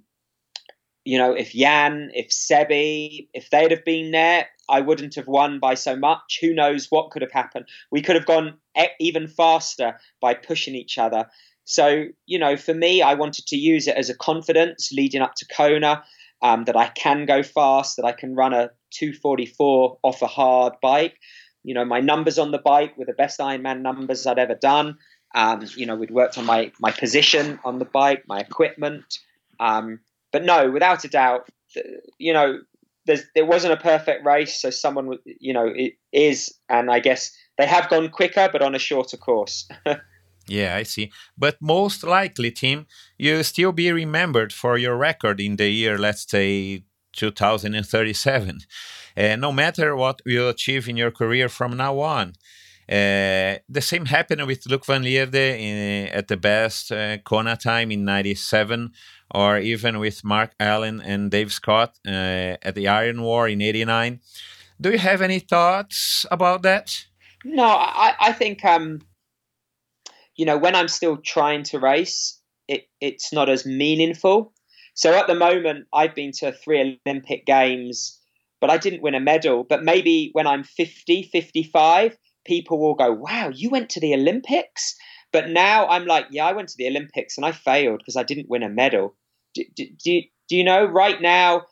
you know, if Jan, if Sebi, if they'd have been there, I wouldn't have won by so much. Who knows what could have happened? We could have gone even faster by pushing each other. So, you know, for me, I wanted to use it as a confidence leading up to Kona um, that I can go fast, that I can run a 244 off a hard bike. You know, my numbers on the bike were the best Ironman numbers I'd ever done. Um, you know, we'd worked on my my position on the bike, my equipment. Um, but no, without a doubt, you know, there wasn't a perfect race, so someone, you know, it is, and I guess they have gone quicker, but on a shorter course. Yeah, I see. But most likely, Tim, you'll still be remembered for your record in the year, let's say, 2037. Uh, no matter what you achieve in your career from now on. Uh, the same happened with Luc van Lierde in, at the best uh, Kona time in 97, or even with Mark Allen and Dave Scott uh, at the Iron War in 89. Do you have any thoughts about that? No, I, I think um, you know, when I'm still trying to race, it, it's not as meaningful. So at the moment, I've been to three Olympic Games, but I didn't win a medal. But maybe when I'm 50, 55, people will go, wow, you went to the Olympics? But now I'm like, yeah, I went to the Olympics and I failed because I didn't win a medal. Do, do, do, do you know, right now,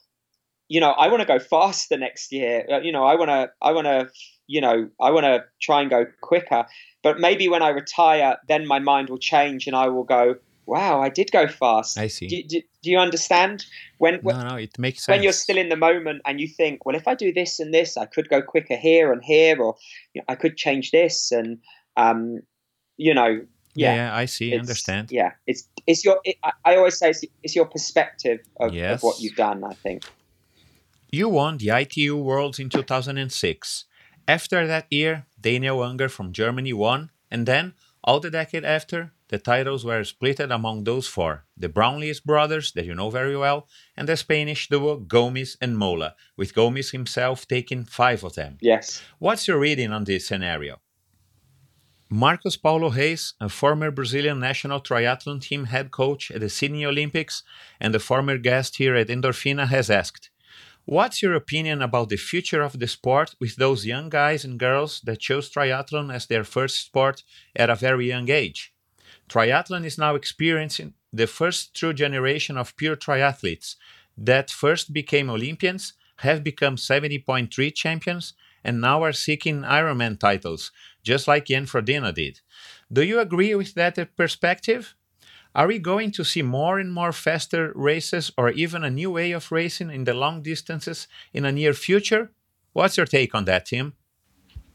you know, I want to go faster next year. Uh, you know, I want to, I want to, you know, I want to try and go quicker. But maybe when I retire, then my mind will change and I will go, wow, I did go fast. I see. Do, do, do you understand? When, when, no, no, it makes sense. When you're still in the moment and you think, well, if I do this and this, I could go quicker here and here, or you know, I could change this, and um, you know, yeah, yeah, I see, understand. Yeah, it's it's your. It, I always say it's, it's your perspective of, yes. of what you've done. I think. You won the ITU Worlds in 2006. After that year, Daniel Unger from Germany won, and then, all the decade after, the titles were split among those four the Brownlees brothers, that you know very well, and the Spanish duo Gomez and Mola, with Gomez himself taking five of them. Yes. What's your reading on this scenario? Marcos Paulo Reis, a former Brazilian national triathlon team head coach at the Sydney Olympics and a former guest here at Endorfina, has asked What's your opinion about the future of the sport with those young guys and girls that chose triathlon as their first sport at a very young age? Triathlon is now experiencing the first true generation of pure triathletes that first became Olympians, have become 70.3 champions, and now are seeking Ironman titles, just like Jan Frodeno did. Do you agree with that perspective? Are we going to see more and more faster races or even a new way of racing in the long distances in a near future? What's your take on that, Tim?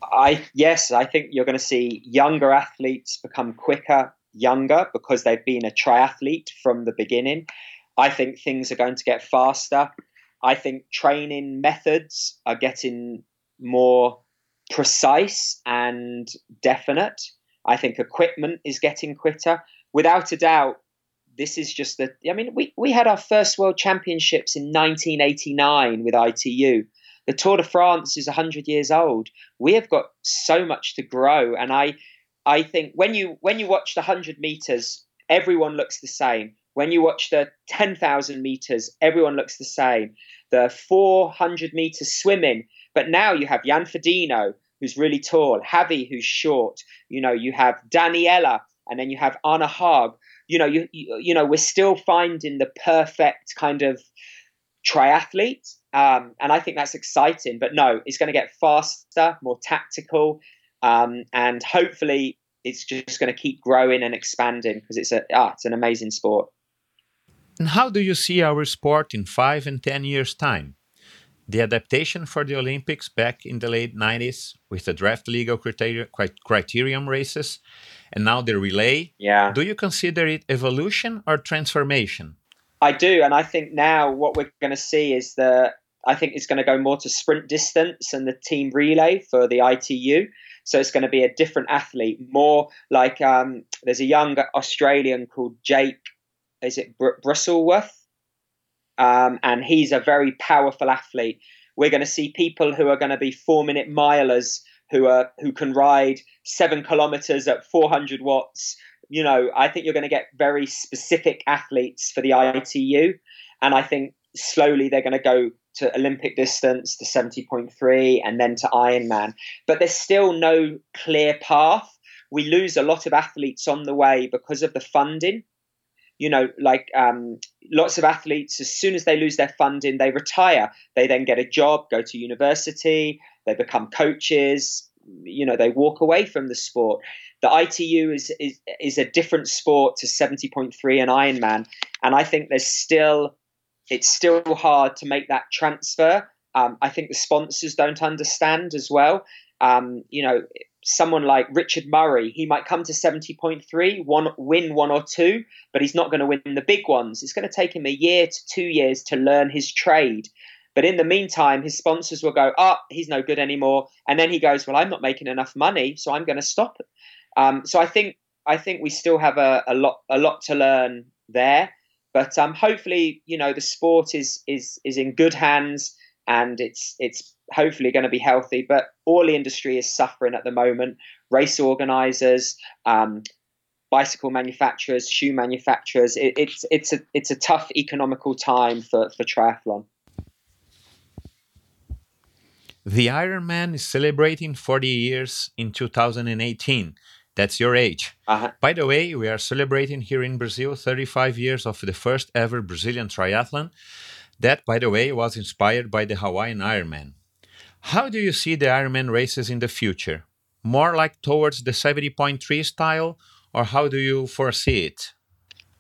I yes, I think you're going to see younger athletes become quicker, younger because they've been a triathlete from the beginning. I think things are going to get faster. I think training methods are getting more precise and definite. I think equipment is getting quicker. Without a doubt, this is just the. I mean, we, we had our first world championships in 1989 with ITU. The Tour de France is 100 years old. We have got so much to grow, and I, I think when you when you watch the 100 meters, everyone looks the same. When you watch the 10,000 meters, everyone looks the same. The 400 meters swimming, but now you have Jan Frodeno, who's really tall, Javi, who's short. You know, you have Daniela, and then you have Anne Haug. You know, you, you, you know, we're still finding the perfect kind of triathlete um, and I think that's exciting. But no, it's going to get faster, more tactical, um, and hopefully it's just going to keep growing and expanding because it's a ah, it's an amazing sport. And how do you see our sport in five and ten years' time? The adaptation for the Olympics back in the late 90s with the draft legal criteria, criterium races and now the relay. Yeah. Do you consider it evolution or transformation? I do, and I think now what we're going to see is that I think it's going to go more to sprint distance and the team relay for the ITU. So it's going to be a different athlete, more like um, there's a young Australian called Jake, is it Br- Bristleworth? Um, and he's a very powerful athlete. We're going to see people who are going to be four minute milers who are who can ride seven kilometers at 400 watts you know, I think you're going to get very specific athletes for the ITU. And I think slowly they're going to go to Olympic distance, to 70.3, and then to Ironman. But there's still no clear path. We lose a lot of athletes on the way because of the funding. You know, like um, lots of athletes, as soon as they lose their funding, they retire. They then get a job, go to university, they become coaches, you know, they walk away from the sport the ITU is, is is a different sport to 70.3 and Ironman, and I think there's still it's still hard to make that transfer. Um, I think the sponsors don't understand as well. Um, you know, someone like Richard Murray, he might come to 70.3, one, win one or two, but he's not going to win the big ones. It's going to take him a year to two years to learn his trade. But in the meantime, his sponsors will go, oh, he's no good anymore. And then he goes, well, I'm not making enough money, so I'm going to stop um, so I think I think we still have a, a lot a lot to learn there. But um, hopefully, you know, the sport is is is in good hands and it's it's hopefully going to be healthy. But all the industry is suffering at the moment. Race organisers, um, bicycle manufacturers, shoe manufacturers. It, it's it's a it's a tough economical time for for triathlon. The Ironman is celebrating 40 years in 2018. That's your age. Uh-huh. By the way, we are celebrating here in Brazil 35 years of the first ever Brazilian triathlon. That, by the way, was inspired by the Hawaiian Ironman. How do you see the Ironman races in the future? More like towards the 70.3 style, or how do you foresee it?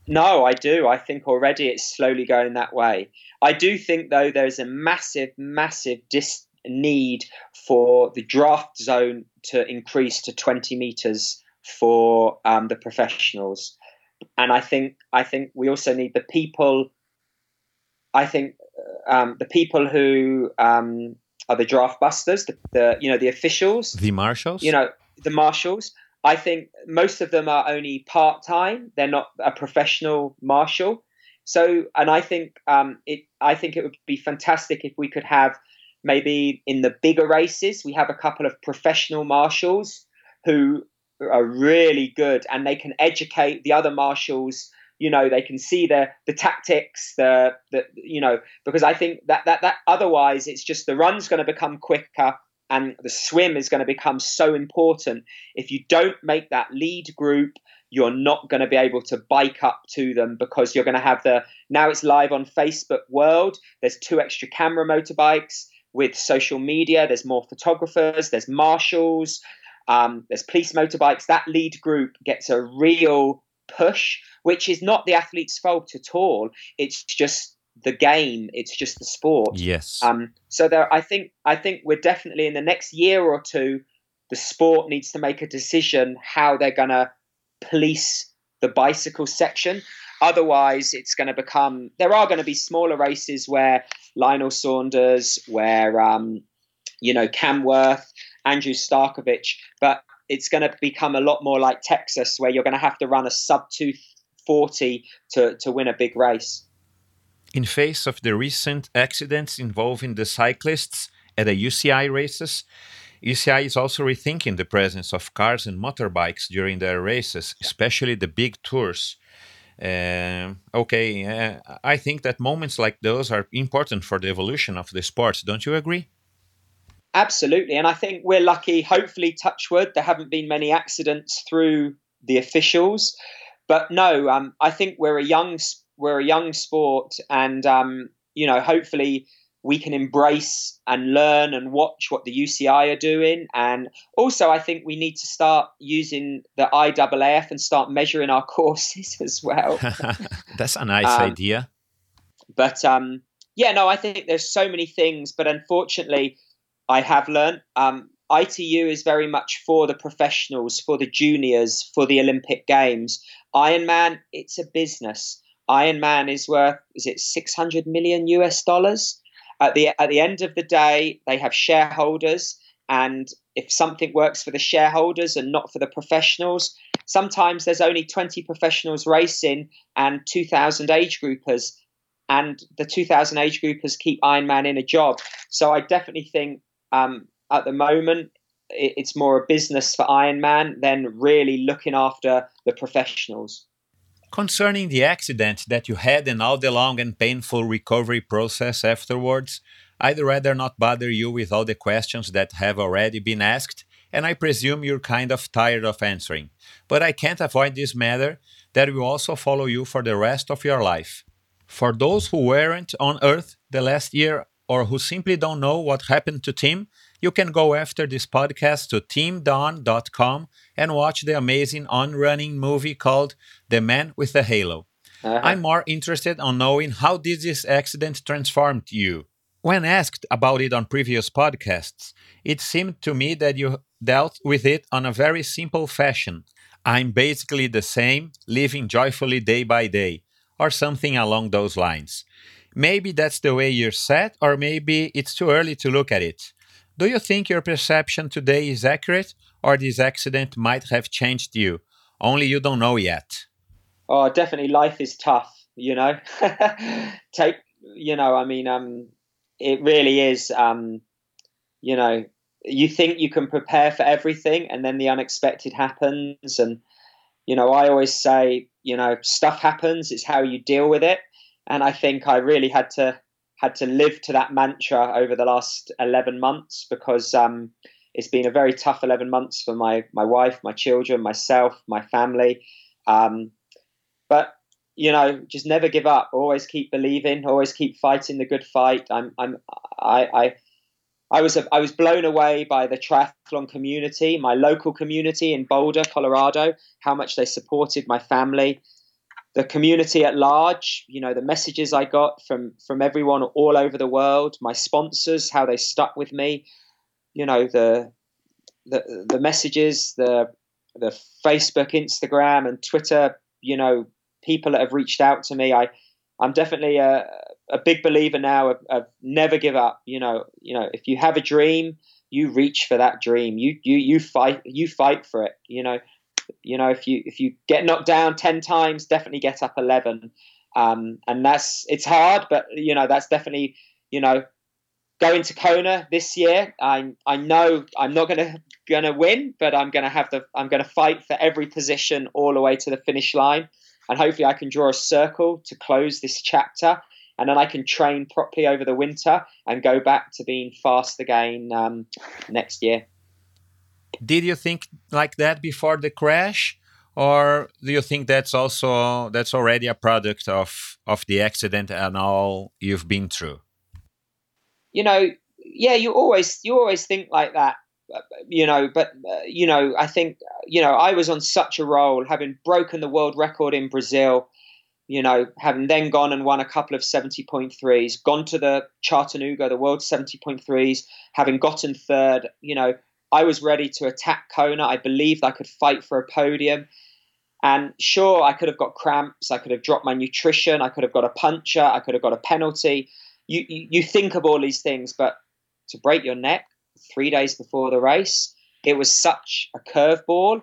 No, I do. I think already it's slowly going that way. I do think, though, there's a massive, massive dis- need for the draft zone to increase to 20 meters for um, the professionals. And I think I think we also need the people. I think uh, um, the people who um, are the draft busters, the, the you know the officials, the marshals, you know the marshals. I think most of them are only part time. They're not a professional marshal. So, and I think um, it. I think it would be fantastic if we could have maybe in the bigger races we have a couple of professional marshals who are really good and they can educate the other marshals. You know they can see the the tactics the the you know because i think that that that otherwise it's just the run's going to become quicker and the swim is going to become so important. If you don't make that lead group you're not going to be able to bike up to them because you're going to have the now it's live on facebook world. There's two extra camera motorbikes with social media. There's more photographers, there's marshals, um, there's police motorbikes. That lead group gets a real push, which is not the athlete's fault at all. It's just the game. It's just the sport. Yes. Um, so there, I think, I think we're definitely in the next year or two, the sport needs to make a decision how they're going to police the bicycle section. Otherwise, it's going to become. There are going to be smaller races where Lionel Sanders, where um, you know Cam Wurf, Andrew Starykowicz, but it's going to become a lot more like Texas, where you're going to have to run a sub two forty to to win a big race. In face of the recent accidents involving the cyclists at the UCI races, UCI is also rethinking the presence of cars and motorbikes during their races, especially the big tours. Uh, okay, uh, I think that moments like those are important for the evolution of the sport. Don't you agree? Absolutely, and I think we're lucky. Hopefully, touchwood, there haven't been many accidents through the officials. But no, um, I think we're a young we're a young sport, and um, you know, hopefully, we can embrace and learn and watch what the UCI are doing. And also, I think we need to start using the IAAF and start measuring our courses as well. That's a nice um, idea. But um, yeah, no, I think there's so many things, but unfortunately, I have learned. Um, ITU is very much for the professionals, for the juniors, for the Olympic Games. Ironman, it's a business. Ironman is worth is it 600 million US dollars? At the at the end of the day, they have shareholders, and if something works for the shareholders and not for the professionals, sometimes there's only 20 professionals racing and 2,000 age groupers, and the 2,000 age groupers keep Ironman in a job. So I definitely think um, at the moment it's more a business for Ironman than really looking after the professionals. Concerning the accident that you had and all the long and painful recovery process afterwards, I'd rather not bother you with all the questions that have already been asked, and I presume you're kind of tired of answering. But I can't avoid this matter that will also follow you for the rest of your life. For those who weren't on Earth the last year or who simply don't know what happened to Tim, you can go after this podcast to timdon.com and watch the amazing on running movie called The Man with the Halo. Uh-huh. I'm more interested on knowing how did this accident transformed you. When asked about it on previous podcasts, it seemed to me that you dealt with it on a very simple fashion. I'm basically the same, living joyfully day by day, or something along those lines. Maybe that's the way you're set, or maybe it's too early to look at it. Do you think your perception today is accurate, or this accident might have changed you? Only you don't know yet. Oh, definitely. Life is tough. You know, take. You know, I mean, um, it really is. Um, you know, you think you can prepare for everything, and then the unexpected happens. And you know, I always say, you know, stuff happens. It's how you deal with it. And I think I really had to had to live to that mantra over the last 11 months because um, it's been a very tough 11 months for my, my wife, my children, myself, my family. Um, but, you know, just never give up. Always keep believing. Always keep fighting the good fight. I'm, I'm, I, I, I was, I was blown away by the triathlon community, my local community in Boulder, Colorado, how much they supported my family the community at large, you know, the messages I got from from everyone all over the world, my sponsors, how they stuck with me, you know, the the the messages, the the Facebook, Instagram, and Twitter, you know, people that have reached out to me. I I'm definitely a a big believer now of, of never give up. You know, you know, if you have a dream, you reach for that dream. You you you fight you fight for it. You know, you know, if you if you get knocked down ten times, definitely get up eleven. Um, and that's it's hard, but you know that's definitely you know going to Kona this year. I I know I'm not gonna gonna win, but I'm gonna have the I'm gonna fight for every position all the way to the finish line, and hopefully I can draw a circle to close this chapter, and then I can train properly over the winter and go back to being fast again um, next year. Did you think like that before the crash? Or do you think that's also that's already a product of of the accident and all you've been through? You know, yeah, you always you always think like that, you know. But uh, you know, I think you know I was on such a roll, having broken the world record in Brazil. You know, having then gone and won a couple of 70.3s, gone to the Chattanooga, the world 70.3s, having gotten third, you know, I was ready to attack Kona. I believed I could fight for a podium. And sure, I could have got cramps. I could have dropped my nutrition. I could have got a puncture. I could have got a penalty you, you, you think of all these things, but to break your neck three days before the race, it was such a curveball.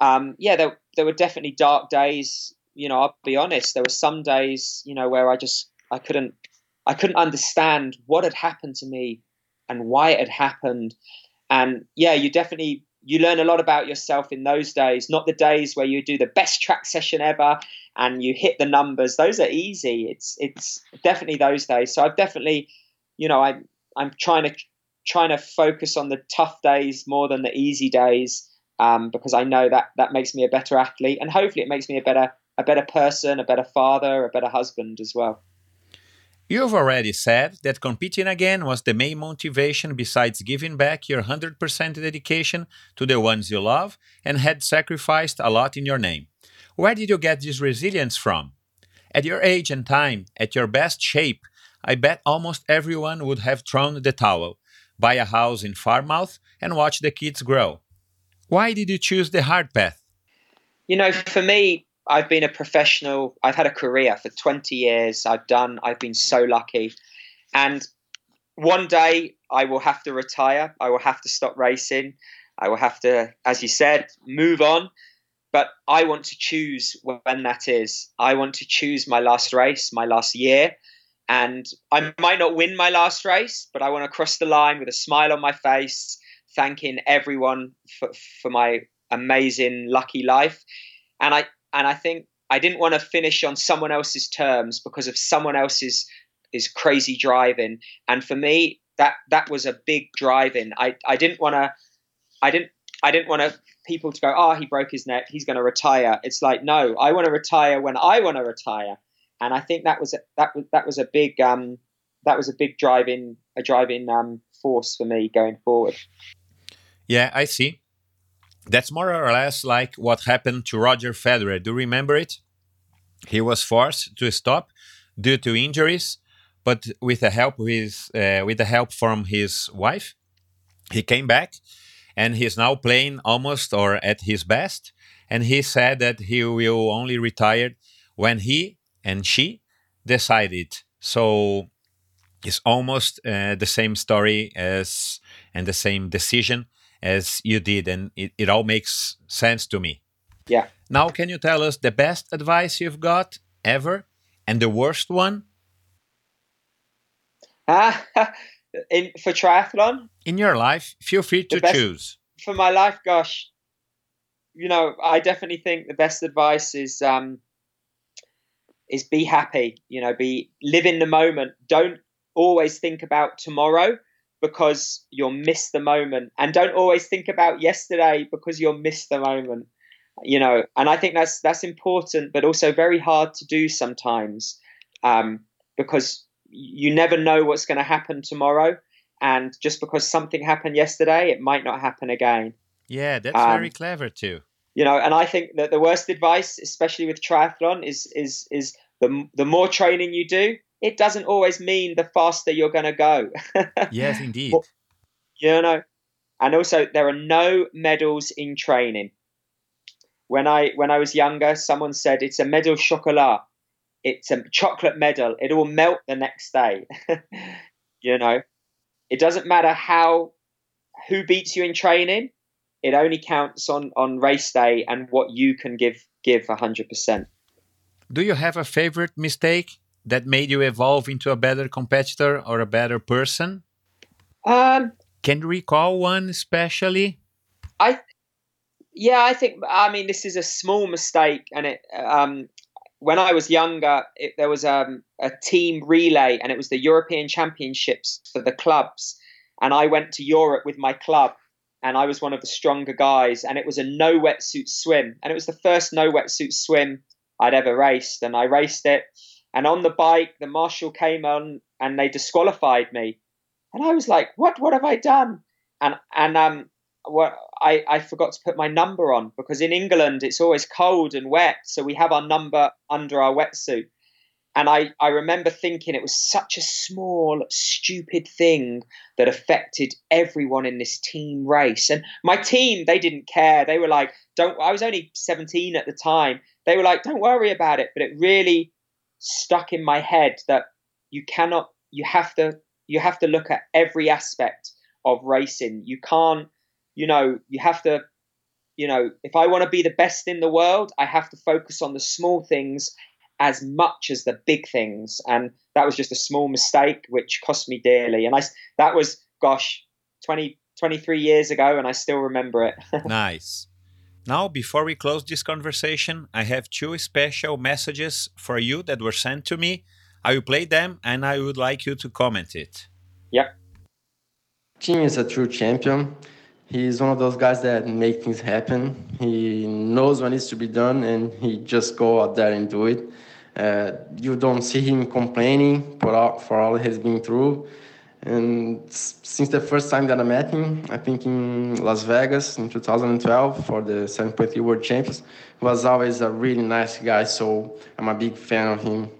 Um, yeah, there, there were definitely dark days. You know, I'll be honest. There were some days, you know, where I just I couldn't I couldn't understand what had happened to me and why it had happened. And yeah, you definitely you learn a lot about yourself in those days, not the days where you do the best track session ever and you hit the numbers. Those are easy. It's it's definitely those days. So I've definitely, you know, I I'm trying to trying to focus on the tough days more than the easy days um, because I know that that makes me a better athlete and hopefully it makes me a better a better person, a better father, a better husband as well. You've already said that competing again was the main motivation besides giving back your 100% dedication to the ones you love and had sacrificed a lot in your name. Where did you get this resilience from? At your age and time, at your best shape, I bet almost everyone would have thrown the towel, buy a house in Farmouth, and watch the kids grow. Why did you choose the hard path? You know, for me, I've been a professional. I've had a career for 20 years. I've done, I've been so lucky. And one day I will have to retire. I will have to stop racing. I will have to, as you said, move on. But I want to choose when that is. I want to choose my last race, my last year. And I might not win my last race, but I want to cross the line with a smile on my face, thanking everyone for, for my amazing, lucky life. And I, and I think I didn't want to finish on someone else's terms because of someone else's is crazy driving. And for me, that that was a big driving. I I didn't want to. I didn't. I didn't want to people to go. Oh, he broke his neck. He's going to retire. It's like no. I want to retire when I want to retire. And I think that was a, that was that was a big um that was a big driving a driving um force for me going forward. Yeah, I see. That's more or less like what happened to Roger Federer. Do you remember it? He was forced to stop due to injuries, but with the help with uh, with the help from his wife, he came back, and he's now playing almost or at his best. And he said that he will only retire when he and she decided. So it's almost uh, the same story as and the same decision as you did, and it, it all makes sense to me. Yeah. Now, can you tell us the best advice you've got ever and the worst one? Uh, in for triathlon? In your life, feel free to best, choose. For my life, gosh, you know, I definitely think the best advice is um, is be happy. You know, be live in the moment. Don't always think about tomorrow because you'll miss the moment. And don't always think about yesterday because you'll miss the moment you know. And i think that's that's important but also very hard to do sometimes um, because you never know what's going to happen tomorrow. And just because something happened yesterday it might not happen again. Yeah that's um, very clever too. you know and i think that the worst advice especially with triathlon is is is the, the more training you do it doesn't always mean the faster you're going to go. yes, indeed. you know, and also there are no medals in training. When I when I was younger, someone said it's a medal chocolat. It's a chocolate medal. It will melt the next day. you know, it doesn't matter how who beats you in training. It only counts on on race day and what you can give give hundred percent. Do you have a favorite mistake that made you evolve into a better competitor or a better person? Um, Can you recall one especially? I, yeah, I think. I mean, this is a small mistake, and it. Um, when I was younger, it, there was um, a team relay, and it was the European Championships for the clubs. And I went to Europe with my club, and I was one of the stronger guys. And it was a no wetsuit swim, and it was the first no wetsuit swim I'd ever raced. And I raced it, and on the bike, the marshal came on and they disqualified me. And I was like, what, what have I done? And, and, um, I, I forgot to put my number on because in England it's always cold and wet. So we have our number under our wetsuit. And I, I remember thinking it was such a small, stupid thing that affected everyone in this team race. And my team, they didn't care. They were like, don't, I was only 17 at the time. They were like, don't worry about it. But it really stuck in my head that you cannot, you have to, you have to look at every aspect of racing. You can't, you know, you have to, you know, if I want to be the best in the world, I have to focus on the small things as much as the big things. And that was just a small mistake, which cost me dearly. And I, that was, gosh, 20, 23 years ago, and I still remember it. nice. Now, before we close this conversation, I have two special messages for you that were sent to me. I will play them and I would like you to comment it. Yeah. Tim is a true champion. He's one of those guys that make things happen. He knows what needs to be done and he just go out there and do it. Uh, you don't see him complaining for all, for all he's been through. And since the first time that I met him, I think in Las Vegas in 2012 for the 7.3 World Champions, he was always a really nice guy. So I'm a big fan of him.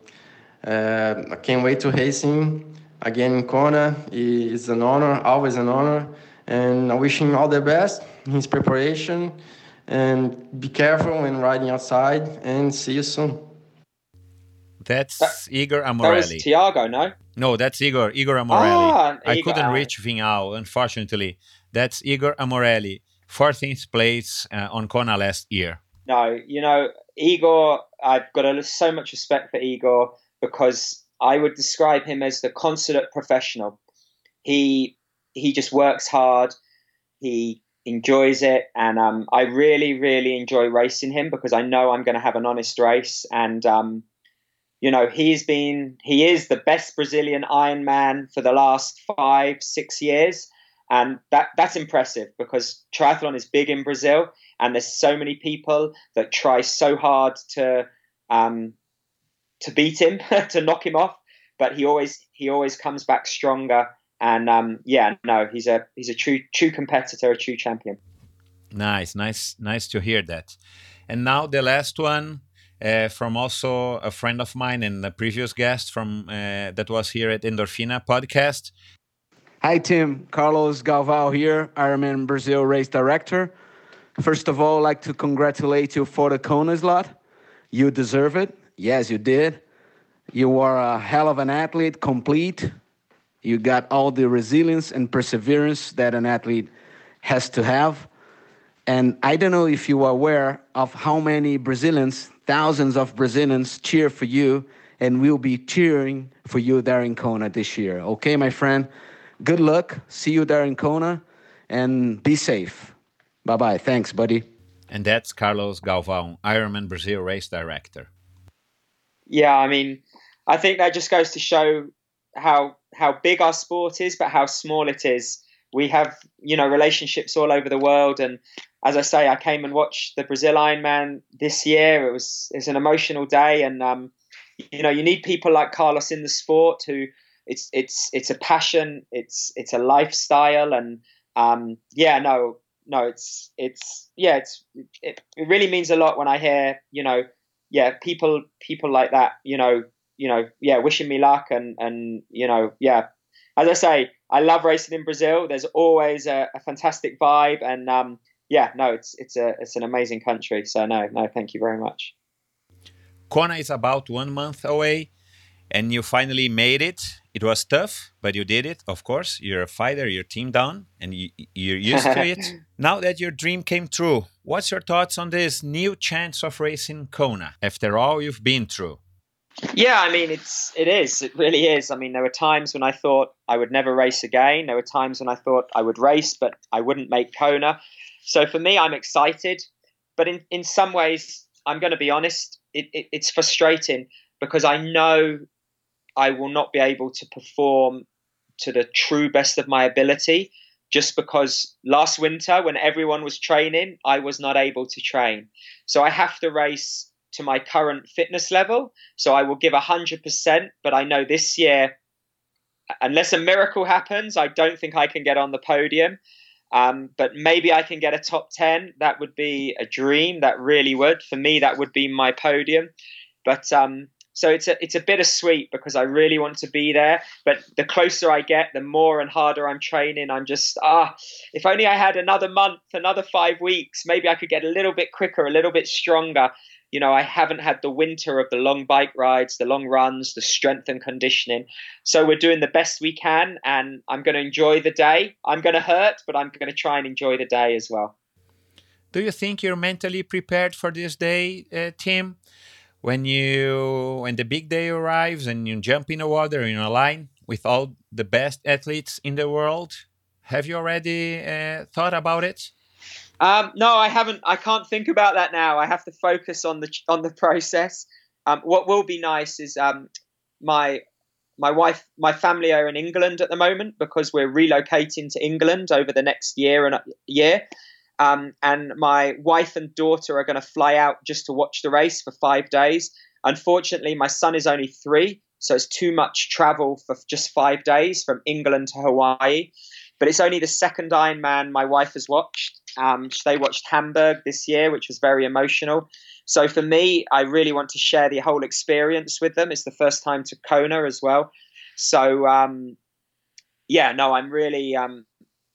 Uh, I can't wait to race him again in Kona. It's an honor, always an honor. And I wish him all the best in his preparation. And be careful when riding outside. And see you soon. That's that, Igor Amorelli. That was Tiago, no? No, that's Igor. Igor Amorelli. Ah, I couldn't reach Vinhal, unfortunately. That's Igor Amorelli, 14th place uh, on Kona last year. No, you know, Igor, I've got a, so much respect for Igor because I would describe him as the consummate professional. He he just works hard. He enjoys it, and um, I really, really enjoy racing him because I know I'm going to have an honest race. And um, you know, he's been he is the best Brazilian Ironman for the last five, six years, and that that's impressive because triathlon is big in Brazil, and there's so many people that try so hard to um, to beat him, to knock him off, but he always he always comes back stronger and um, yeah, no, he's a he's a true true competitor, a true champion. Nice, nice, nice to hear that. And now the last one uh, from also a friend of mine and a previous guest from uh, that was here at Endorfina podcast. Hi Tim, Carlos Galvao here, Ironman Brazil race director. First of all, I'd like to congratulate you for the Kona slot. You deserve it. Yes, you did. You are a hell of an athlete, complete, you got all the resilience and perseverance that an athlete has to have. And I don't know if you are aware of how many Brazilians, thousands of Brazilians, cheer for you and we'll be cheering for you there in Kona this year. Okay, my friend? Good luck. See you there in Kona and be safe. Bye bye. Thanks, buddy. And that's Carlos Galvão, Ironman Brazil race director. Yeah, I mean, I think that just goes to show how how big our sport is, but how small it is. We have you know relationships all over the world, and as I say, I came and watched the Brazil Ironman this year. It was it's an emotional day, and um, you know you need people like Carlos in the sport who it's it's it's a passion, it's it's a lifestyle, and um, yeah, no, no, it's it's yeah, it's it, it really means a lot when I hear you know yeah people people like that you know you know, yeah, wishing me luck and and you know, yeah. As I say, I love racing in Brazil. There's always a, a fantastic vibe, and um, yeah, no, it's it's a it's an amazing country. So no, no, thank you very much. Kona is about one month away, and you finally made it. It was tough, but you did it. Of course, you're a fighter. You're Tim Don, and you, you're used to it. Now that your dream came true, what's your thoughts on this new chance of racing Kona after all you've been through? Yeah, I mean it's it is. It really is. I mean there were times when I thought I would never race again. There were times when I thought I would race but I wouldn't make Kona. So for me I'm excited, but in in some ways I'm going to be honest, it, it, it's frustrating because I know I will not be able to perform to the true best of my ability just because last winter when everyone was training, I was not able to train. So I have to race to my current fitness level. So I will give 100%, but I know this year unless a miracle happens, I don't think I can get on the podium. Um, but maybe I can get a top 10. That would be a dream. That really would. For me, that would be my podium. But um, so it's a it's a bittersweet because I really want to be there, but the closer I get, the more and harder I'm training. I'm just ah, if only I had another month, another five weeks, maybe I could get a little bit quicker, a little bit stronger. You know, I haven't had the winter of the long bike rides, the long runs, the strength and conditioning. So we're doing the best we can, and I'm going to enjoy the day. I'm going to hurt, but I'm going to try and enjoy the day as well. Do you think you're mentally prepared for this day, uh, Tim? when you when the big day arrives and you jump in the water in a line with all the best athletes in the world have you already uh, thought about it um, no i haven't i can't think about that now i have to focus on the on the process um, what will be nice is um, my my wife my family are in england at the moment because we're relocating to england over the next year and year um, and my wife and daughter are going to fly out just to watch the race for five days. Unfortunately, my son is only three, so it's too much travel for just five days from England to Hawaii. But it's only the second Ironman my wife has watched. Um, they watched Hamburg this year, which was very emotional. So for me, I really want to share the whole experience with them. It's the first time to Kona as well. So um, yeah, no, I'm really um,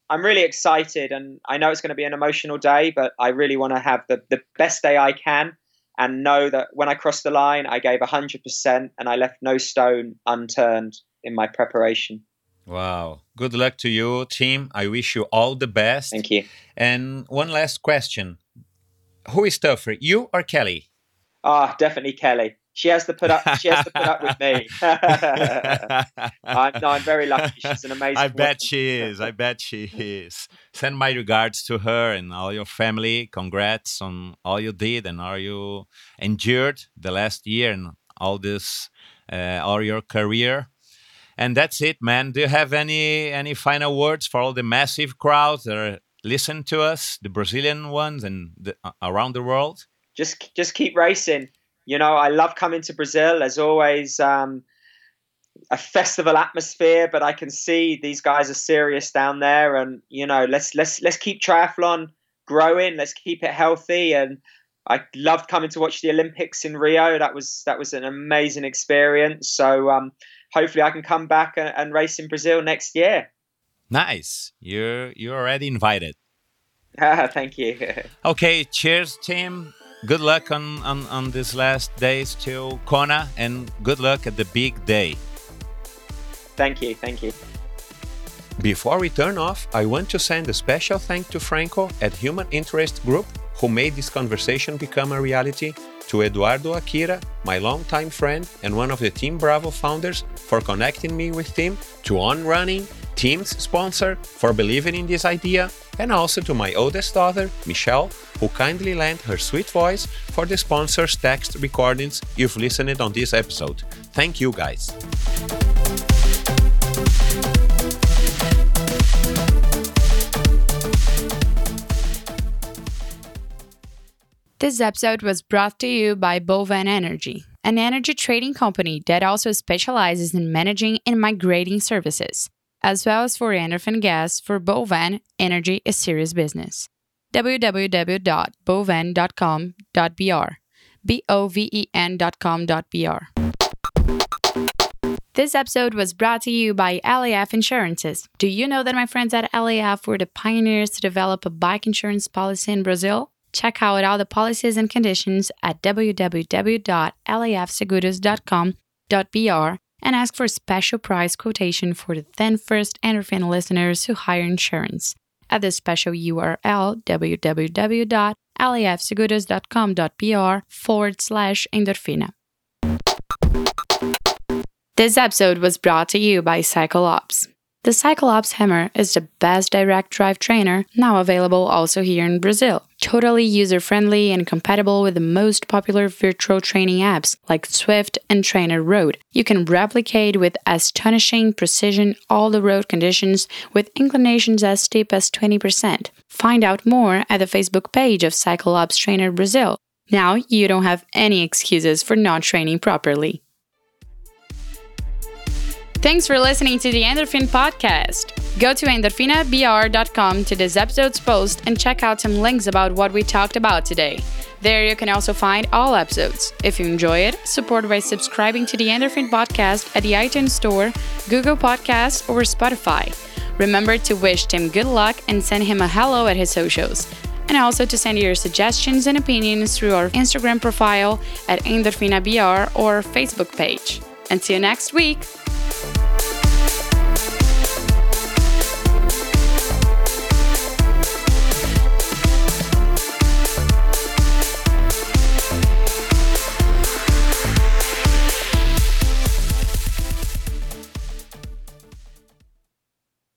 I'm really excited, and I know it's going to be an emotional day, but I really want to have the, the best day I can and know that when I crossed the line, I gave 100% and I left no stone unturned in my preparation. Wow. Good luck to you, Tim. I wish you all the best. Thank you. And one last question Who is tougher, you or Kelly? Ah, oh, definitely Kelly she has to put up. She has to put up with me. I'm, no, I'm very lucky. She's an amazing. I bet woman. she is. I bet she is. Send my regards to her and all your family. Congrats on all you did and all you endured the last year and all this, uh, all your career. And that's it, man. Do you have any any final words for all the massive crowds that are listen to us, the Brazilian ones and the, uh, around the world? Just just keep racing you know, I love coming to Brazil. There's always um, a festival atmosphere, but I can see these guys are serious down there, and you know, let's let's let's keep triathlon growing. Let's keep it healthy, and I loved coming to watch the Olympics in Rio. That was that was an amazing experience. So um, hopefully, I can come back and, and race in Brazil next year. Nice. You're you're already invited. Ah, thank you. okay, cheers, Tim. good luck on, on, on these last days to Kona and good luck at the big day. Thank you. Thank you. Before we turn off, I want to send a special thank to Franco at Human Interest Group, who made this conversation become a reality, to Eduardo Akira, my longtime friend and one of the Team Bravo founders, for connecting me with Tim, to On Running, Tim's sponsor, for believing in this idea, and also to my oldest daughter, Michelle, who kindly lent her sweet voice for the sponsor's text recordings you've listened on this episode. Thank you guys. This episode was brought to you by Boven Energy, an energy trading company that also specializes in managing and migrating services as well as for endorphin gas for Boven, energy is serious business. www.boven.com.br B-O-V-E-N.com.br This episode was brought to you by LAF Insurances. Do you know that my friends at LAF were the pioneers to develop a bike insurance policy in Brazil? Check out all the policies and conditions at www.lafseguros.com.br and ask for a special price quotation for the then first endorphin listeners who hire insurance at the special URL www.lafseguros.com.br forward slash endorfina. This episode was brought to you by CycleOps. The CycleOps Hammer is the best direct drive trainer, now available also here in Brazil. Totally user friendly and compatible with the most popular virtual training apps like Zwift and TrainerRoad. You can replicate with astonishing precision all the road conditions with inclinations as steep as 20%. Find out more at the Facebook page of CycleOps Trainer Brazil. Now you don't have any excuses for not training properly. Thanks for listening to the Endorphin Podcast. Go to endorfinabr.com to this episode's post and check out some links about what we talked about today. There you can also find all episodes. If you enjoy it, support by subscribing to the Endorphin Podcast at the iTunes Store, Google Podcasts, or Spotify. Remember to wish Tim good luck and send him a hello at his socials. And also to send your suggestions and opinions through our Instagram profile at EndorfinaBR or Facebook page. Until next week! you